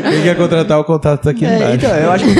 Quem quer contratar o contato tá aqui É, embaixo. então, eu acho que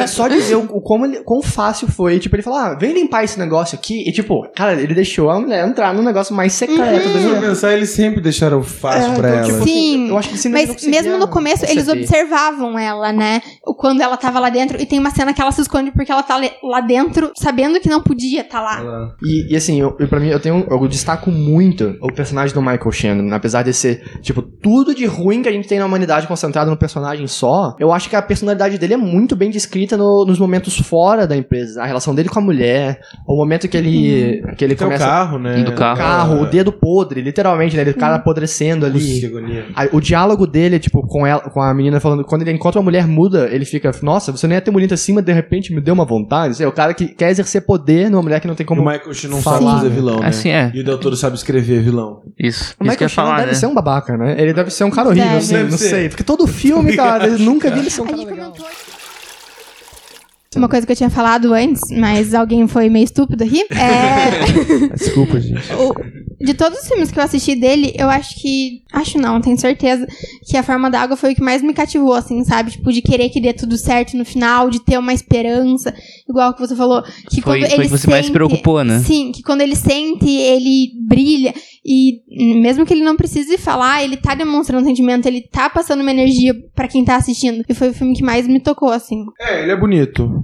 só de ver o, o como ele, quão fácil foi, tipo, ele falou, ah, vem limpar esse negócio aqui, e tipo, cara, ele deixou a mulher entrar no negócio mais secreto do Se eu universo. pensar, eles sempre deixaram fácil É, pra então, ela. tipo, Sim, eu acho que Mas mesmo no começo, eles observavam ela, né? Quando ela tava lá dentro. E tem uma cena que ela se esconde porque ela tá lá dentro, sabendo que não podia estar lá. Ela- E, e assim, eu, eu- pra mim, eu tenho. Eu destaco muito o personagem do Michael Shannon. Apesar de ser, tipo, tudo de ruim que a gente tem na humanidade concentrado no personagem só, eu acho que a personalidade dele é muito bem descrita no- nos momentos fora da empresa. A relação dele com a mulher, o momento que ele. que ele Tem o começa. carro, né? Do carro. O carro, o dedo podre, literalmente, né? Ele, o cara apodrecendo Putz, que ali. o diálogo dele, tipo, com ela, com a menina falando, quando ele encontra uma mulher muda, ele fica, nossa, você não ia ter bonita assim, mas de repente me deu uma vontade. É o cara que quer exercer poder numa mulher que não tem E como. o Michael Sheen não falar, sabe fazer né? vilão, né? Assim é. E o Del Toro sabe escrever vilão. Isso. O Isso que eu Michael ia Shannon falar, deve né? ser um babaca, né? Ele deve ser um cara horrível, Deve. assim, Deve não ser. sei. Porque todo filme, cara, eu nunca vi ele ser um cara legal. Uma coisa que eu tinha falado antes, mas alguém foi meio estúpido aqui. É. Desculpa, gente. o- de todos os filmes que eu assisti dele, eu acho que. Acho não, tenho certeza. Que a forma da água foi o que mais me cativou, assim, sabe? Tipo, de querer que dê tudo certo no final, de ter uma esperança. Igual que você falou. Que Foi- quando foi ele que você mais se sente- preocupou, né? Sim, que quando ele sente, ele brilha. E mesmo que ele não precise falar, ele tá demonstrando sentimento, ele tá passando uma energia pra quem tá assistindo. E foi o filme que mais me tocou, assim. É, ele é bonito.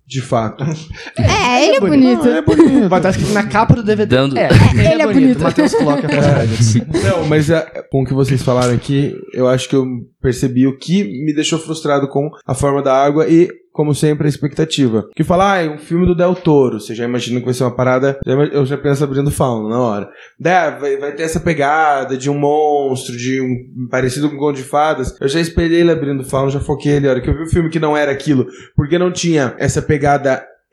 De fato. É, ele é bonito. bonito. Ele é bonito. Vai estar escrito na capa do DVD. Dando- É, ele é bonito. Matheus coloca a personagem. Não, mas é, com o que vocês falaram aqui, eu acho que eu percebi o que me deixou frustrado com a forma da água e, como sempre, a expectativa. Que falar, ah, é um filme do Del Toro. Você já imagina que vai ser uma parada. Eu já penso abrindo fauna na hora. Daí, vai, vai ter essa pegada de um monstro, de um parecido com um conto de fadas. Eu já espelhei ele abrindo fauna, já foquei ele. A hora que eu vi o filme que não era aquilo, porque não tinha essa pegada.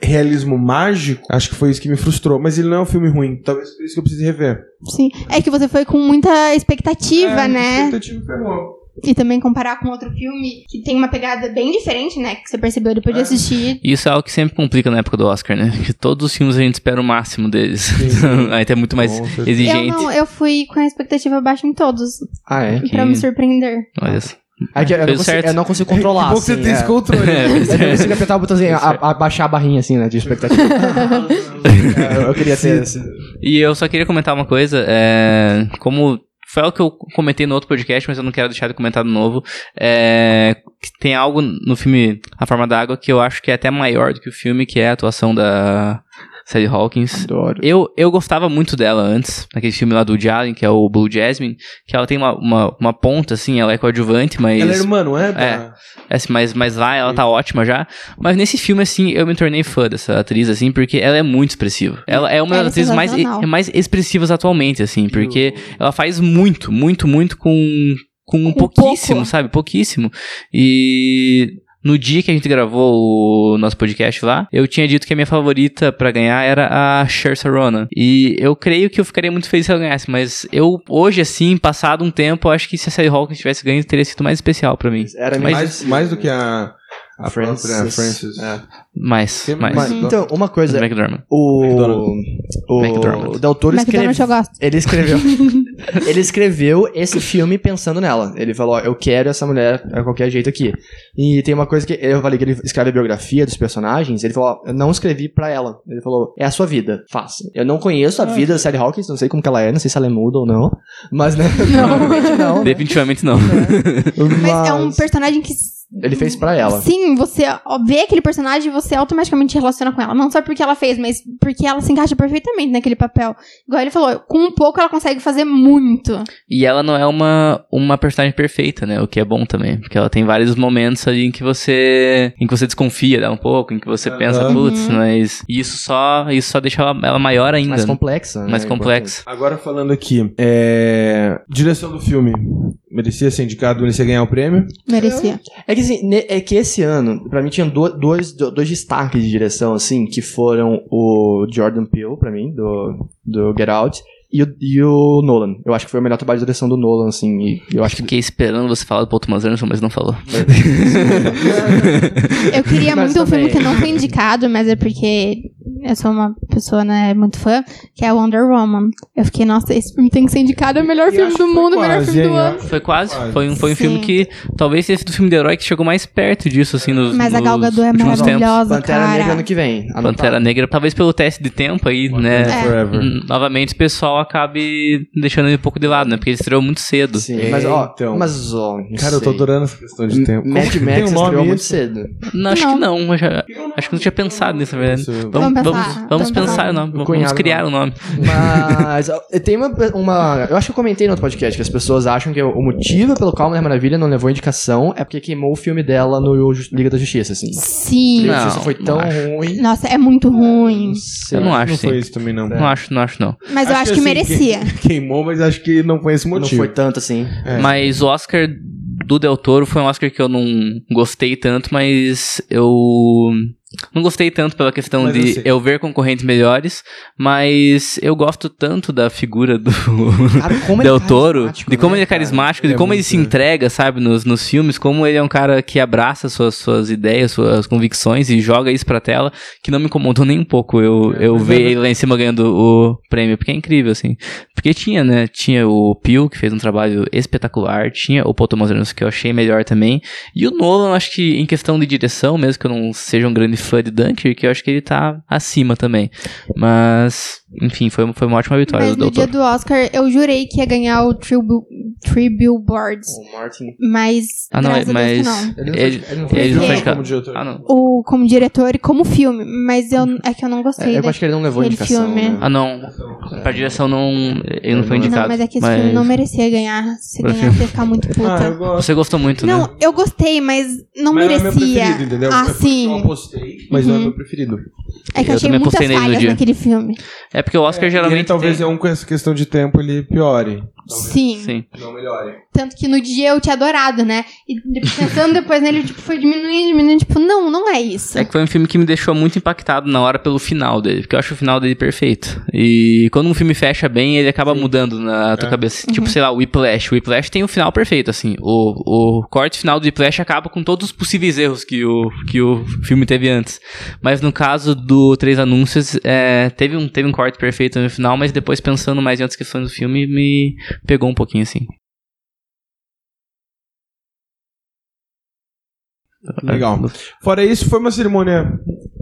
Realismo mágico, acho que foi isso que me frustrou. Mas ele não é um filme ruim. Talvez por isso que eu precise rever. Sim. É que você foi com muita expectativa, É, né? expectativa ferrou. E também comparar com outro filme que tem uma pegada bem diferente, né? Que você percebeu depois de É. assistir. Isso é algo que sempre complica na época do Oscar, né? Que todos os filmes a gente espera o máximo deles. Sim. Aí tá muito mais certeza. exigente. Eu não, eu fui com a expectativa baixa em todos. Ah, é? Pra me surpreender. Olha só. É que eu, não consigo, certo. eu não consigo controlar. Que bom que você assim, tem é. esse controle. É, Eu não consigo apertar o botãozinho, abaixar a barrinha assim, né, de expectativa. É, eu, eu queria ter esse. E eu só queria comentar uma coisa, é, como foi algo que eu comentei no outro podcast, mas eu não quero deixar de comentar de novo, é, que tem algo no filme A Forma da Água que eu acho que é até maior do que o filme, que é a atuação da Sally Hawkins. Adoro. Eu, eu gostava muito dela antes, naquele filme lá do Woody Allen, que é o Blue Jasmine, que ela tem uma, uma, uma ponta, assim, ela é coadjuvante, mas... Ela é irmã, não é? Da- É. É, assim, mas, mas lá ela tá ótima já. Mas nesse filme, assim, eu me tornei fã dessa atriz, assim, porque ela é muito expressiva. Ela é uma Ela é das atrizes mais, sensacional. mais expressivas atualmente, assim, porque ela faz muito, muito, muito com, com um Com pouquíssimo, pouco. sabe? Pouquíssimo. E. No dia que a gente gravou o nosso podcast lá, eu tinha dito que a minha favorita pra ganhar era a Cher Ronan. E eu creio que eu ficaria muito feliz se ela ganhasse, mas eu, hoje, assim, passado um tempo, eu acho que se a Sally Hawkins tivesse ganho, teria sido mais especial pra mim. Era Mas- mais, mais do que a, a Frances. própria Frances. É. Mais, mais. mais? Então, uma coisa. McDormand. O, McDonald's. o, McDormand. o Del Toro McDonald's escreve, eu gosto. ele escreveu ele escreveu esse filme pensando nela. Ele falou, ó, eu quero essa mulher a qualquer jeito aqui. E tem uma coisa que eu falei que ele escreve a biografia dos personagens, ele falou, ó, eu não escrevi pra ela. Ele falou, é a sua vida, faça. Eu não conheço a vida da Sally Hawkins, não sei como que ela é, não sei se ela é muda ou não, mas né, provavelmente não. né? Definitivamente não. Mas é um personagem que. Ele fez pra ela. Sim, você vê aquele personagem e você automaticamente relaciona com ela. Não só porque ela fez, mas porque ela se encaixa perfeitamente naquele papel. Igual ele falou, com um pouco ela consegue fazer muito. E ela não é uma, uma personagem perfeita, né? O que é bom também. Porque ela tem vários momentos ali em que você. em que você desconfia dela um pouco, em que você pensa, Aham. putz, Uhum. mas isso só, isso só deixa ela, ela maior ainda. Mais complexa. né? Mais complexa. Agora falando aqui, é... direção do filme. Merecia ser indicado, merecia ganhar o prêmio. Merecia. É que, assim, é que esse ano, pra mim, tinha do- dois, do- dois destaques de direção, assim, que foram o Jordan Peele, pra mim, do, do Get Out, e o, e o Nolan. Eu acho que foi o melhor trabalho de direção do Nolan, assim. E eu acho que. Fiquei esperando você falar do Paul Thomas Anderson, mas não falou. Eu queria Mas muito um filme também- que não foi indicado, mas é porque eu sou uma pessoa, né, muito fã, que é Wonder Woman. Eu fiquei, nossa, esse filme tem que ser indicado, é o melhor E filme do mundo, o melhor filme do ano. Foi quase. Quase. Foi um, foi um Sim. filme que talvez tenha sido o filme de herói que chegou mais perto disso, assim, nos. Mas a Gal Gadot é maravilhosa, Pantera cara. Negra ano que vem. anotado. Pantera Negra, talvez pelo teste de tempo aí, né? É. Novamente o pessoal acabe deixando ele um pouco de lado, né? Porque ele estreou muito cedo. Sim, mas ó, Então. mas ó, Cara, eu tô sei. adorando essa questão de tempo. Mad Max um estreou muito cedo. Não, acho Não. que não. eu já- acho que não tinha pensado nisso, na verdade. Vamos, Vamos vamos, pensar, vamos, vamos pensar pensar. o nome. Vamos Cunhado criar o nome. Mas tem uma, uma. Eu acho que eu comentei no outro podcast que as pessoas acham que o motivo pelo qual a Mulher Maravilha não levou indicação é porque queimou o filme dela no Liga da Justiça, assim. Sim. Liga da Não, Justiça foi não tão acho. ruim. Nossa, é muito ruim. Eu não acho, Não sim. foi isso também, não. Não acho, não acho, não. Mas eu acho que assim, merecia. que- Queimou, mas acho que não foi esse Não motivo. foi tanto assim. É. Mas o Oscar do Del Toro foi um Oscar que eu não gostei tanto, mas eu não gostei tanto pela questão Mas eu de sei. eu ver concorrentes melhores, mas eu gosto tanto da figura do Cara, ele é Del Toro, de como né, ele é cara? carismático, Ele de é como ele muito, se né? entrega, sabe, nos, nos filmes, como ele é um cara que abraça suas, suas ideias, suas convicções e joga isso pra tela, que não me incomodou nem um pouco eu, eu mas ver é- ele lá em cima ganhando o prêmio, porque é incrível, assim. Porque tinha, né, tinha o Peel, que fez um trabalho espetacular, tinha o Paul Thomas Anderson, que eu achei melhor também, e o Nolan, acho que em questão de direção, mesmo que eu não seja um grande fã de Dunkirk, eu acho que ele tá acima também. Mas, enfim, foi, foi uma ótima vitória Mas do no Del dia do Oscar, eu jurei que ia ganhar o Three, Bill- Three Billboards. O Martin. Mas. Ah, não, mas... não. Ele não foi- Ele, não não indicado. Como diretor. Ah, não. O, como diretor e como filme. Mas eu, é que eu não gostei. É, eu acho que ele não levou indicação. filme. né? Ah, não. Pra direção não. Ele não foi Não, indicado. Não, mas é que esse filme não merecia ganhar. Se ganhar, ia ficar muito puta. Ah, eu gosto. Você gostou muito, Não, né? eu gostei, mas não Mas não é meu merecia. preferido, entendeu? Ah, Eu sim. apostei, mas não é Uhum. meu preferido. É que Eu eu achei também muitas falhas dia. naquele filme. É porque o Oscar ele geralmente. talvez tem... é um com essa questão de tempo ele piore. Sim. Sim. Não melhore. Tanto que no dia eu tinha adorado, né? E pensando depois nele, tipo, foi diminuindo, diminuindo. Tipo, não, não é isso. É que foi um filme que me deixou muito impactado na hora pelo final dele, porque eu acho o final dele perfeito. E quando um filme fecha bem, ele acaba mudando na tua É. cabeça. Uhum. Tipo, sei lá, o Whiplash. O Whiplash tem o final perfeito, assim. O, o corte final do Whiplash acaba com todos os possíveis erros que o, que o filme teve antes. Mas no caso do Três Anúncios, é, teve, um, teve um corte perfeito no final, mas depois pensando mais em outras questões do filme, me pegou um pouquinho, assim. Legal. Fora isso, foi uma cerimônia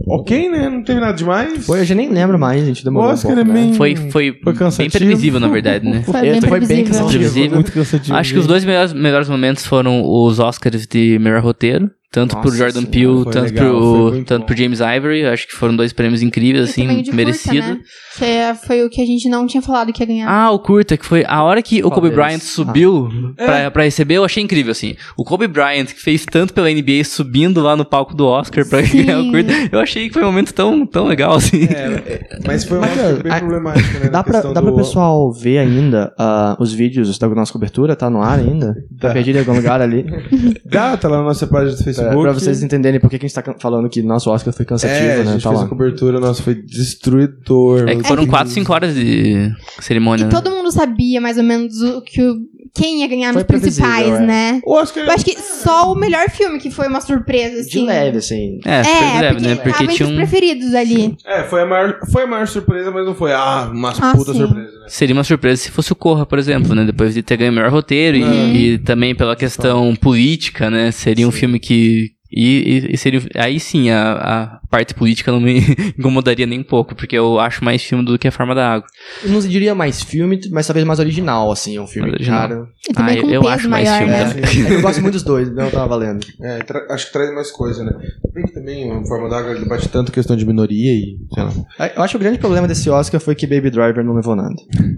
ok, né? Não teve nada demais. Foi, eu já nem lembro mais, a gente O demorou um Oscar pouco, é né? bem... Foi, foi, Foi bem previsível, na verdade, né? Foi bem Foi bem previsível. cansativo. Muito cansativo. Acho que os dois melhores, melhores momentos foram os Oscars de melhor roteiro. Tanto Nossa pro Jordan senhora, Peele, tanto, legal, pro, tanto bom. pro James Ivory. Acho que foram dois prêmios incríveis, E assim, curta, merecido. né? Que é- foi o que a gente não tinha falado que ia ganhar. Ah, o curta, que foi a hora que o Kobe? Bryant subiu É. pra, pra receber, eu achei incrível, assim. O Kobe Bryant, que fez tanto pela NBA, subindo lá no palco do Oscar pra Sim. ganhar o curta, eu achei que foi um momento tão, tão legal, assim. É, é, mas foi uma Mas, coisa bem a- problemática, né? Dá pra, dá pra do- pessoal ver ainda ah, os vídeos da nossa cobertura? Tá no ar ainda? Tá Tá. perdido em algum lugar ali? Dá, tá lá na nossa página do pra, Facebook. pra vocês entenderem por que a gente tá falando que nosso Oscar foi cansativo, é, a né? gente Tá fez lá. a cobertura, nossa, foi destruidor. É que foram Meu 4, Deus. 5 horas de cerimônia. E né? todo mundo sabia mais ou menos o que o, quem ia ganhar Foi nos principais, é. né? O Oscar... Eu acho que só o melhor filme que foi uma surpresa, assim. De leve, assim. É, super É, leve, porque, né? Porque tinha os um... preferidos ali. É, foi a, maior, foi a maior surpresa, mas não foi, ah, uma Ah, puta sim. surpresa, né? Seria uma surpresa se fosse o Corra, por exemplo, né? Depois de ter ganho o melhor roteiro e- Uhum. e, também pela questão política, né? Seria um filme que. E, e- e seria. Aí sim, a, a parte política não me incomodaria nem um pouco, porque eu acho mais filme do que a forma da água. Eu não diria mais filme, mas talvez mais original, assim. É um filme, Mais original. cara. E também Ah, com eu peso acho mais maior, filme, né? né? É eu gosto muito dos dois, não tava valendo. É, acho que traz mais coisa, né? Bem que também a Forma d'Água ele debate tanto questão de minoria e, sei lá. É, Eu acho que o grande problema desse Oscar foi que Baby Driver não levou nada.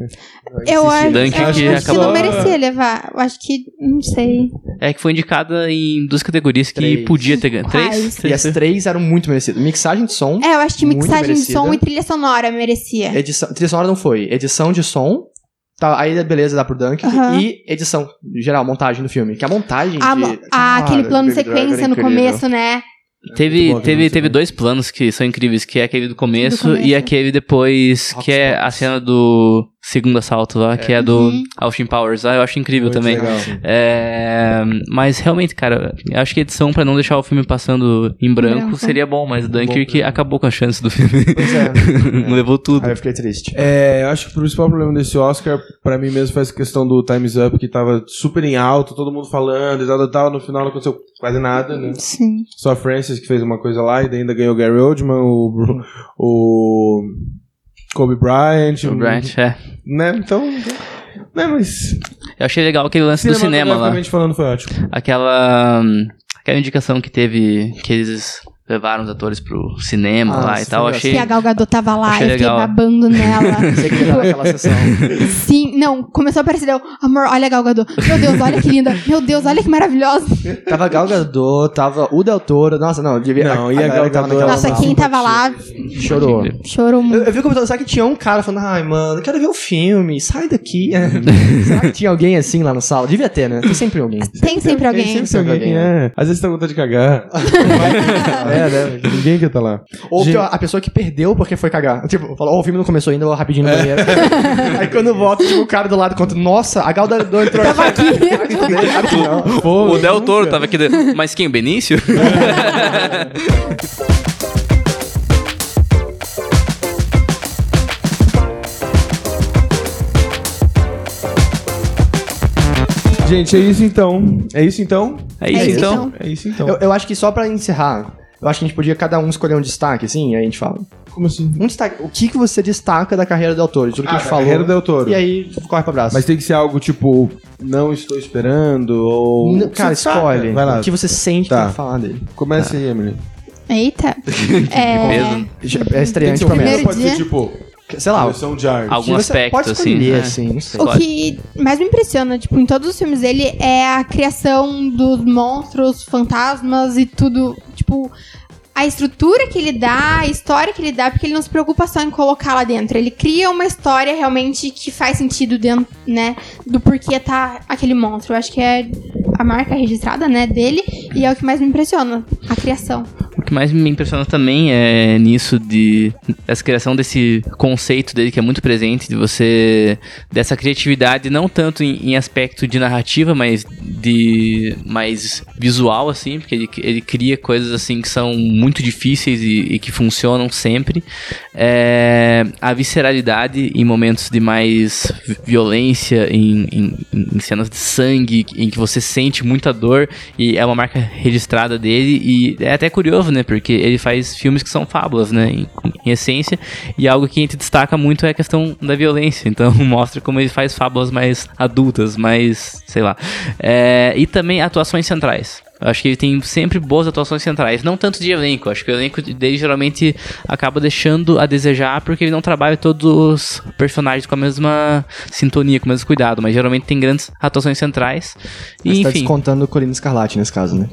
Eu acho, eu acho que acabou- não merecia levar. Eu acho que, não sei. É que foi indicada em duas categorias que Três. podia ter ganho. Quais? Três? E as três eram muito merecidas. Mixagem de som, É, eu acho que mixagem de som e trilha sonora merecia. edição, trilha sonora não foi. Edição de som, tá, aí beleza, dá pro Dunk. Aham. E edição, geral, montagem do filme. Que a montagem A- de... a- Cara, aquele plano Driver sequência é no começo, né? Teve, bom, teve, teve dois planos que são incríveis, que é aquele do começo, Do começo. e aquele depois, Rock que é Spots. a cena do segundo assalto lá, que é do Uhum. Austin Powers lá, eu acho incrível Muito também. legal. É, mas realmente, cara, eu acho que a edição pra não deixar o filme passando em branco, branco. seria bom, mas Dunkirk acabou com a chance do filme. Pois é. não levou tudo. Aí eu fiquei triste. É, eu acho que o principal problema desse Oscar, pra mim mesmo, foi essa questão do Time's Up, que tava super em alto, todo mundo falando e tal, tal, tal. No final não aconteceu quase nada, né? Sim. Só a Francis que fez uma coisa lá e daí ainda ganhou o Gary Oldman, o, o Kobe Bryant. O Bryant, é. Né? Então. Né, mas. Eu achei legal aquele lance do cinema lá. falando, foi ótimo. Aquela. hum, Aquela indicação que teve. Que eles levaram os atores pro cinema Ah, lá e tal. Achei. Que a Gal Gadot tava lá, Achei eu fiquei legal. babando nela. Você que sessão. Sim, não, começou a aparecer, eu, amor, olha a Gal Gadot. Meu Deus, olha que linda. Meu Deus, olha que maravilhosa. Tava Gal Gadot, tava o Del Toro. Nossa, não, devia... Não, e a galera Gal Gadot, Nossa, quem tava lá Chorou. chorou Eu, muito. eu vi comentando, será que tinha um cara falando, ai, mano, eu quero ver o filme, sai daqui. será que tinha alguém assim lá na sala? Devia ter, né? Tem sempre alguém. Tem sempre alguém. Sempre tem Sempre alguém, alguém, é. Às vezes tá com vontade de cagar. é, né? Ninguém quer tá lá. Ou Gente- a pessoa que perdeu porque foi cagar. Tipo, falou, ó, o filme não começou ainda, eu vou rapidinho no banheiro. Aí quando volta, tipo, o cara do lado conta, nossa, a Gal Gadot entrou Tava aqui. Não. Pô, O Del nunca. Toro tava aqui. de- Mas quem? O Benício? Gente, é isso então. É isso então? É isso É isso então. então. É isso então. Eu, eu acho que só pra encerrar, eu acho que a gente podia cada um escolher um destaque, assim, e aí a gente fala. Como assim? Um destaque. O que, que você destaca da carreira do autor? De tudo que Ah, a gente da falou. carreira do Toro. E aí, corre pra braço. Mas tem que ser algo tipo, não estou esperando, ou. N- Cara, Você escolhe. Vai lá. O que você sente Tá. pra falar dele. Comece aí, Emily. Eita. É. Já- É estreante ser pra filme, mim. Primeiro pode ser dia. tipo, Sei lá. direção de arte. Algum você aspecto, pode assim. escolher, né? assim, não sei. O que mais me impressiona, tipo, em todos os filmes dele é a criação dos monstros, fantasmas e tudo. Tipo, a estrutura que ele dá, a história que ele dá, porque ele não se preocupa só em colocar lá dentro. Ele cria uma história realmente que faz sentido dentro, né? Do porquê tá aquele monstro. Eu acho que é a marca registrada, né, dele. E é o que mais me impressiona, a criação. O que mais me impressiona também é nisso de essa criação desse conceito dele que é muito presente de você dessa criatividade não tanto em, em aspecto de narrativa, mas de mais visual assim, porque ele, ele cria coisas assim que são muito difíceis e, e que funcionam sempre. É, a visceralidade em momentos de mais vi- violência, em, em- em cenas de sangue, em que você sente muita dor, e é uma marca registrada dele, e é até curioso, né, porque ele faz filmes que são fábulas, né, em, em essência, e algo que a gente destaca muito é a questão da violência, então mostra como ele faz fábulas mais adultas, mais, sei lá. É, e também atuações centrais. Acho que ele tem sempre boas atuações centrais, não tanto de elenco. Acho que o elenco dele geralmente acaba deixando a desejar porque ele não trabalha todos os personagens com a mesma sintonia, com o mesmo cuidado, mas geralmente tem grandes atuações centrais. E, Você tá enfim, descontando o Corina Escarlate nesse caso, né?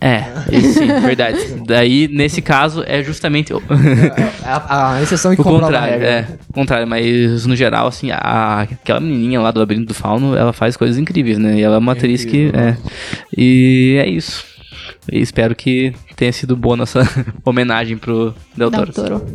É, sim, verdade. Daí, nesse caso, é justamente o, A, a exceção que o comprova a contrário. regra. É, o contrário, mas no geral, assim, a, aquela menininha lá do Labirinto do Fauno, ela faz coisas incríveis, né? E ela é uma atriz que. É, e é isso. E espero que tenha sido boa nossa homenagem pro Del Del Toro. Toro.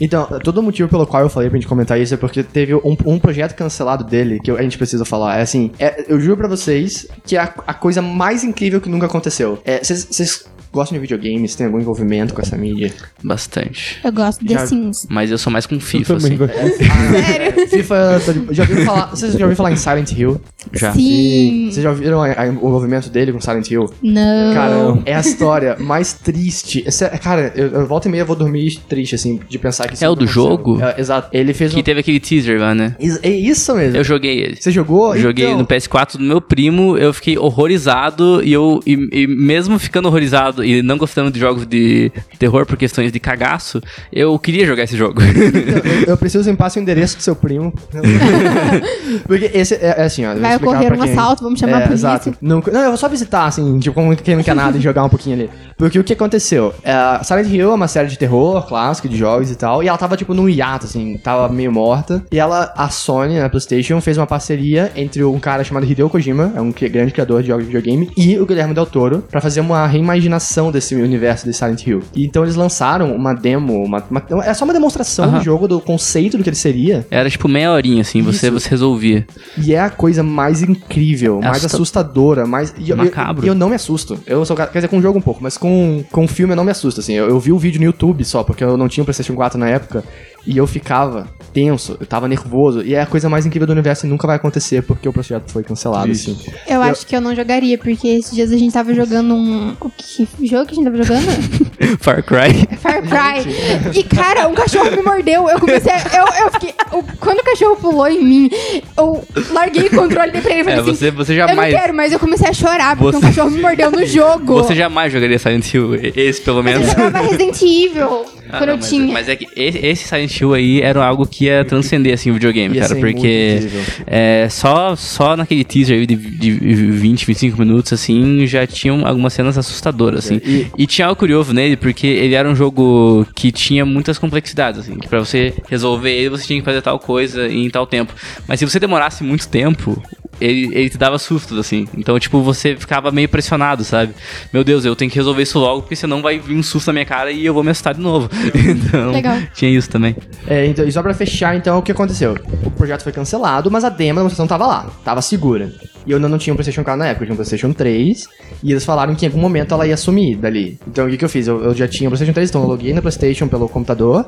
Então, todo o motivo pelo qual eu falei pra gente comentar isso é porque teve um, um projeto cancelado dele que a gente precisa falar. É assim, é- eu juro pra vocês que é a, a coisa mais incrível que nunca aconteceu. É, Vocês vocês gostam de videogames? Tem algum envolvimento com essa mídia? Bastante. Eu gosto de Já- Sims. Mas eu sou mais com FIFA, assim. gosto. Sério? FIFA, já ouviram falar, vocês já ouviram falar em Silent Hill? Já. Sim. Vocês já ouviram o envolvimento dele com Silent Hill? Não. Cara, é a história mais triste. Essa- cara, eu, eu volta e meia vou dormir triste, assim, de pensar que isso É o do jogo? É, exato. Ele fez Que um... teve aquele teaser lá, né? É isso mesmo. Eu joguei ele. Você jogou? Eu Joguei Então, no PS4 do meu primo, eu fiquei horrorizado e eu e, e mesmo ficando horrorizado e não gostando de jogos de terror por questões de cagaço, eu queria jogar esse jogo. Eu, eu preciso limpar seu endereço do seu primo. Porque esse é, é assim, ó. Vai ocorrer um quem- assalto, vamos chamar é, a polícia. Exato. Não, não, eu vou só visitar, assim, tipo, como quem não quer nada e jogar um pouquinho ali. Porque o que aconteceu? É, Silent Hill é uma série de terror clássica, de jogos e tal, e ela tava, tipo, num hiato, assim, tava meio morta. E ela, a Sony, a PlayStation, fez uma parceria entre um cara chamado Hideo Kojima, é um grande criador de jogos de videogame, e o Guilherme Del Toro, pra fazer uma reimaginação expansão desse universo de Silent Hill. E então eles lançaram uma demo, uma, uma- é só uma demonstração Aham. do jogo, do conceito do que ele seria. Era tipo meia horinha, assim, você, Isso. você resolvia. E é a coisa mais incrível, É mais assusta- assustadora, mais. E eu, Macabro. eu, eu não me assusto. Eu sou, quer dizer, com o jogo um pouco, mas com, com o filme eu não me assusto, assim. Eu, eu vi o vídeo no YouTube só, porque eu não tinha o PlayStation 4 na época. E eu ficava tenso, eu tava nervoso. E é a coisa mais incrível do universo e nunca vai acontecer porque o projeto foi cancelado, assim. Eu acho que eu não jogaria, porque esses dias a gente tava jogando um. O que jogo que a gente tava jogando? Far Cry. Far Cry. E, cara, um cachorro me mordeu. Eu comecei a. Eu, eu fiquei. o- quando o cachorro pulou em mim, eu larguei o controle dei pra ele e falei É, assim. você, você Eu não jamais. quero, mas eu comecei a chorar porque Você- um cachorro me mordeu no jogo. Você jamais jogaria Silent Hill, esse pelo Mas eu menos. jogava Resident Evil Ah, quando não, eu mas, tinha. mas é que esse, Silent Hill aí era algo que ia transcender assim o videogame, Ia cara, porque é, só só naquele teaser aí de, de 20, 25 minutos assim já tinham algumas cenas assustadoras assim. E- E tinha algo curioso nele porque ele era um jogo que tinha muitas complexidades assim, que para você resolver ele você tinha que fazer tal coisa em tal tempo. Mas se você demorasse muito tempo, ele, ele te dava sustos, assim. Então, tipo, você ficava meio pressionado, sabe? Meu Deus, eu tenho que resolver isso logo, porque senão vai vir um susto na minha cara e eu vou me assustar de novo. Então, Legal. tinha isso também. É, então, e só pra fechar, então, o que aconteceu? O projeto foi cancelado, mas a demo da demonstração tava lá, tava segura. E eu ainda não tinha um PlayStation 4 na época, eu tinha um PlayStation 3, e eles falaram que em algum momento ela ia sumir dali. Então o que, que eu fiz? Eu, eu já tinha o PlayStation 3, então eu loguei no PlayStation pelo computador,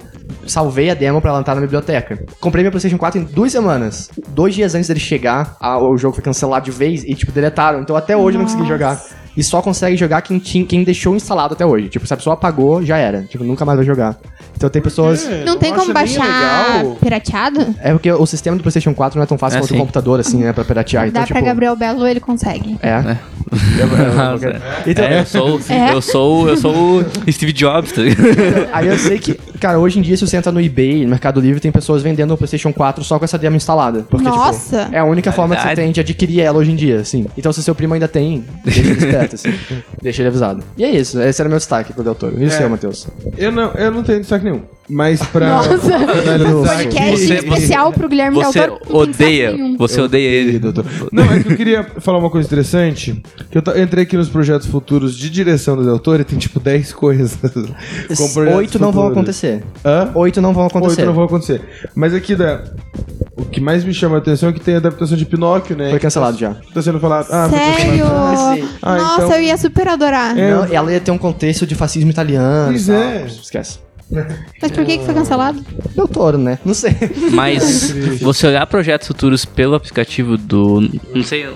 salvei a demo pra ela entrar na biblioteca. Comprei meu PlayStation 4 em duas semanas. Dois dias antes dele chegar, a- o jogo foi cancelado de vez e, tipo, deletaram. Então até hoje eu não consegui Nossa. jogar. E só consegue jogar quem, tinha, quem deixou instalado até hoje. Tipo, se a pessoa apagou, já era. Tipo, nunca mais vai jogar. Então tem pessoas. É, Não tem como baixar pirateado? É porque o sistema do PlayStation 4 não é tão fácil É, quanto o computador, assim, né? Pra piratear. Então, Dá pra tipo. Gabriel Belo, ele consegue. É. Nossa. Então, É, eu sou, É. eu sou, eu sou o Steve Jobs, tá? Aí eu sei que, cara, hoje em dia, se você entra no eBay, no Mercado Livre, tem pessoas vendendo o PlayStation 4 só com essa demo instalada. Porque, Nossa! Tipo, é a única forma que você tem de adquirir ela hoje em dia, assim. Então, se seu primo ainda tem, deixa ele esperto, assim. deixa ele avisado. E é isso, esse era meu destaque pro Del Toro. E o É. seu, Matheus? Eu não, eu não tenho destaque nenhum. Mas pra. Nossa! Podcast Você- especial pro Guilherme Você Del Toro. odeia, nenhum. você odeia ele. doutor. Não, é que eu queria falar uma coisa interessante. Que eu ta- entrei aqui nos projetos futuros de direção do Del Toro e tem tipo 10 coisas. Oito não vão acontecer. Hã? Oito não vão acontecer. Oito não vão acontecer. Mas aqui da. O que mais me chama a atenção é que tem a adaptação de Pinóquio, né? Foi cancelado já. Tá sendo falado. Ah, Sério? Ah, Nossa, então- eu ia super adorar. É. Não, ela ia ter um contexto de fascismo italiano. Pois é. Esquece. Mas por que, que foi cancelado? Del Toro, né? Não sei. Mas você olhar projetos futuros pelo aplicativo do. Não sei.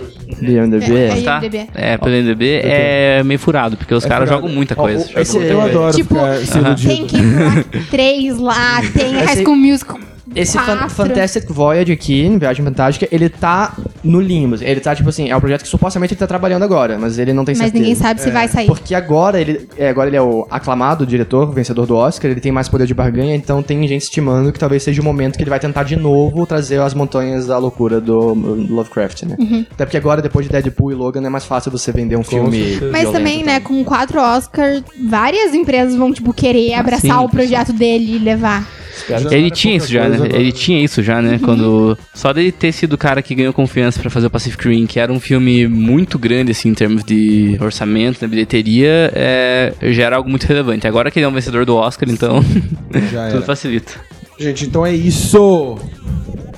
BMDB. É, Tá? IMDb. É, pelo NDB é meio furado, porque os caras furado. jogam muita coisa. esse- Eu adoro Tipo, aham. iludido. Tem que ir três lá, tem High Esse- School Musical. Esse Fan-. Fantastic Voyage aqui, em Viagem Fantástica, ele tá no limbo. Ele tá, tipo assim, é um projeto que supostamente ele tá trabalhando agora, mas ele não tem Mas certeza. ninguém sabe se vai sair. Porque agora ele, é, agora ele é o aclamado diretor, vencedor do Oscar, ele tem mais poder de barganha, então tem gente estimando que talvez seja o momento que ele vai tentar de novo trazer as montanhas da loucura do Lovecraft, né? Uhum. Até porque agora, depois de Deadpool e Logan, é mais fácil você vender um filme. certeza. Mas também, né, tal. com quatro Oscars, várias empresas vão, tipo, querer abraçar sim. o projeto dele e levar. Espero Ele tinha isso já, né? agora. Ele tinha isso já, né? Quando. Só dele ter sido o cara que ganhou confiança pra fazer o Pacific Rim, que era um filme muito grande, assim, em termos de orçamento, na bilheteria, é... já era algo muito relevante. Agora que ele é um vencedor do Oscar, então. Já tudo facilita. Gente, então é isso.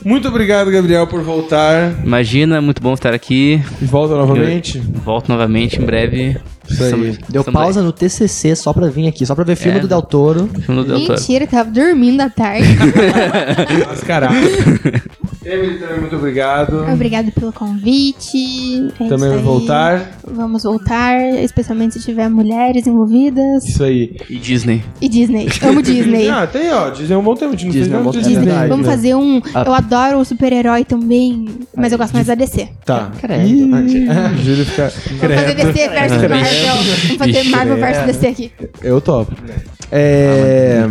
Muito obrigado, Gabriel, por voltar. Imagina, muito bom estar aqui. E volta novamente. Volto novamente em breve. Isso aí. Deu estamos pausa no TCC só pra vir aqui, só pra ver filme É. do Del Toro. aí. Filme do Del Toro. Mentira, tava dormindo à tarde. Mascarado. Emily, também muito obrigado. Obrigado pelo convite. É Também vai aí. voltar. Vamos voltar, especialmente se tiver mulheres envolvidas. Isso aí. E Disney. E Disney. Amo Disney. Ah, tem, ó. Disney é um bom tempo. A gente não Disney é um bom. Disney. verdade, Vamos né? fazer um. Ah. Eu adoro o super-herói também, mas eu gosto mais da DC. Tá. Credo. Júlio fica... Vamos fazer DC versus Credo. Vamos fazer Vixe, Marvel é. versus DC aqui. Eu topo. É...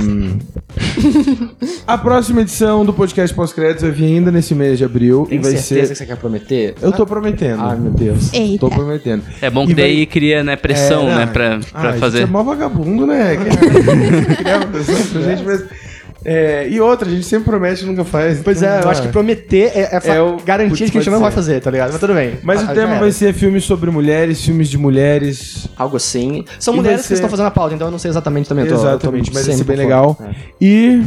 A próxima edição do podcast pós-créditos vai vir ainda nesse mês de abril Tem e vai certeza ser. que você quer prometer? Eu tô prometendo. Ai, meu Deus. Eita. Tô prometendo. É bom que E vai- daí cria, né, pressão, É, né, pra, pra ah, fazer. Você é mó vagabundo, né? Criar uma pressão pra gente, mas. É, e outra, a gente sempre promete e nunca faz. Pois então, é, eu acho que prometer é, é, fa- É o- que a gente não vai ser. fazer, tá ligado? Mas tudo bem. Mas Ah, o tema vai ser filmes sobre mulheres, filmes de mulheres. Algo assim. São E mulheres vai que estão ser- fazendo a pauta, então eu não sei exatamente também. eu tô- tô Exatamente, mas vai ser bem legal. fora. É. E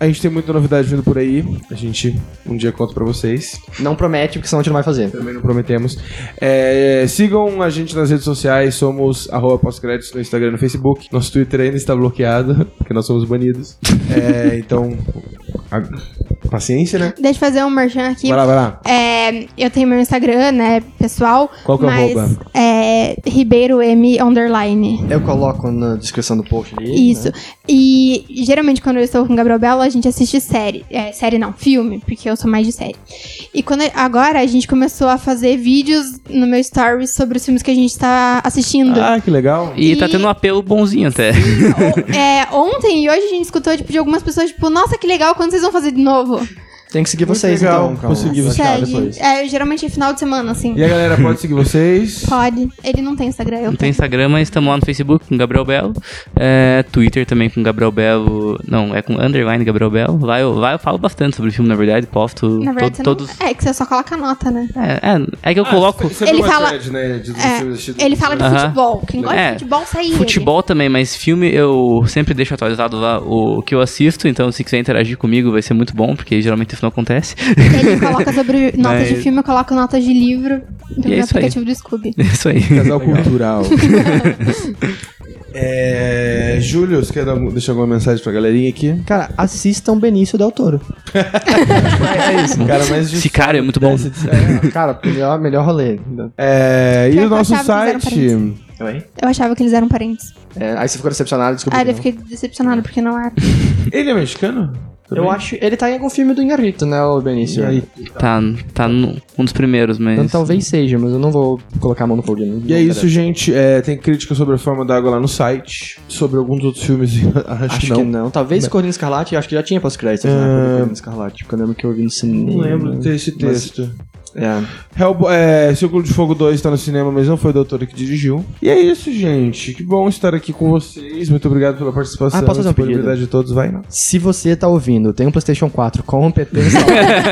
a gente tem muita novidade vindo por aí. A gente um dia conta pra vocês. Não promete, porque senão a gente não vai fazer. Também não prometemos. É, sigam a gente nas redes sociais. Somos arroba pós-créditos no Instagram e no Facebook. Nosso Twitter ainda está bloqueado, porque nós somos banidos. É, então, a- paciência, né? Deixa eu fazer um merchan aqui. Vai lá, vai lá. É, eu tenho meu Instagram, né, pessoal. Qual que é o mas arroba? é Ribeiro M underline. Eu coloco na descrição do post ali. Isso. E geralmente quando eu estou com o Gabriel Belo, a gente assiste série. É, série não, filme, porque eu sou mais de série. E quando agora a gente começou a fazer vídeos no meu stories sobre os filmes que a gente está assistindo. Ah, que legal. E, tá E- tendo um apelo bonzinho até. O- é, ontem e hoje a gente escutou tipo, de algumas pessoas, tipo, nossa, que legal, quando vocês vão fazer de novo? Tem que seguir Muito vocês, legal. então. Vou seguir Vou vocês. achar Segue. depois. É, geralmente é final de semana, assim. E a galera pode seguir vocês? Pode. Ele não tem Instagram, eu Não tem. Instagram, mas estamos lá no Facebook com Gabriel Belo. É, Twitter também com Gabriel Belo. Não, é com underline Gabriel Belo. Lá eu, lá eu falo bastante sobre o filme, na verdade. Posto Na verdade, to- você todos. não... É que você só coloca a nota, né? É, é, é que eu coloco. Você Ele fala- thread, né, de- É, ele fala de Aham. futebol. Quem gosta É, de futebol, sai ele. Futebol também, mas filme eu sempre deixo atualizado lá o que eu assisto, então se quiser interagir comigo vai ser muito bom, porque geralmente isso não acontece. Ele coloca sobre notas de Mas- filme, eu coloco notas de livro E no é isso aí. aplicativo do Scooby. É isso aí. Casal cultural. é, Júlio, você quer dar, deixar alguma mensagem pra galerinha aqui? Cara, assistam Benício Del Toro. é isso. Cara, mais Esse cara é muito bom. É, cara, melhor, melhor rolê. É, e o nosso site? Eu achava que eles eram parentes. É, aí você ficou decepcionado, desculpa. Ah, eu fiquei decepcionado porque não era. Ele é mexicano? Eu acho. Ele tá em algum filme do Inharrito, né, o Benício? Aí? Tá, tá no, um dos primeiros, mas. Então talvez seja, mas eu não vou colocar a mão no fogo. não- E é não isso, gente. É, tem crítica sobre a forma da água lá no site. Sobre alguns outros filmes. Acho, Acho que que não. não. Talvez Corrida Escarlate, acho que já tinha pós-créditos, né? Ah. Corrida Escarlate, porque eu lembro que eu vi no cinema. Não lembro de ter esse Mas- texto. É. É, Círculo de Fogo 2 tá no cinema, mas não foi o doutor que dirigiu. E é isso, gente. Que bom estar aqui com vocês. Muito obrigado pela participação. Ah, posso fazer um de todos, vai. Não. Se você tá ouvindo, tem um PlayStation 4 com competência,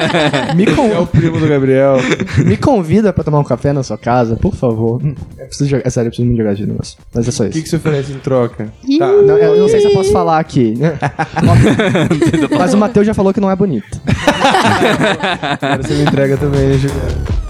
me, con- É o primo do Gabriel. me convida pra tomar um café na sua casa, por favor. Eu preciso jogar, é sério, eu preciso muito jogar esse negócio. Mas é só O isso. que, que você oferece em troca? Tá. Não, eu não sei se eu posso falar aqui. Mas o Matheus já falou que não é bonito. Agora você me entrega também, to them.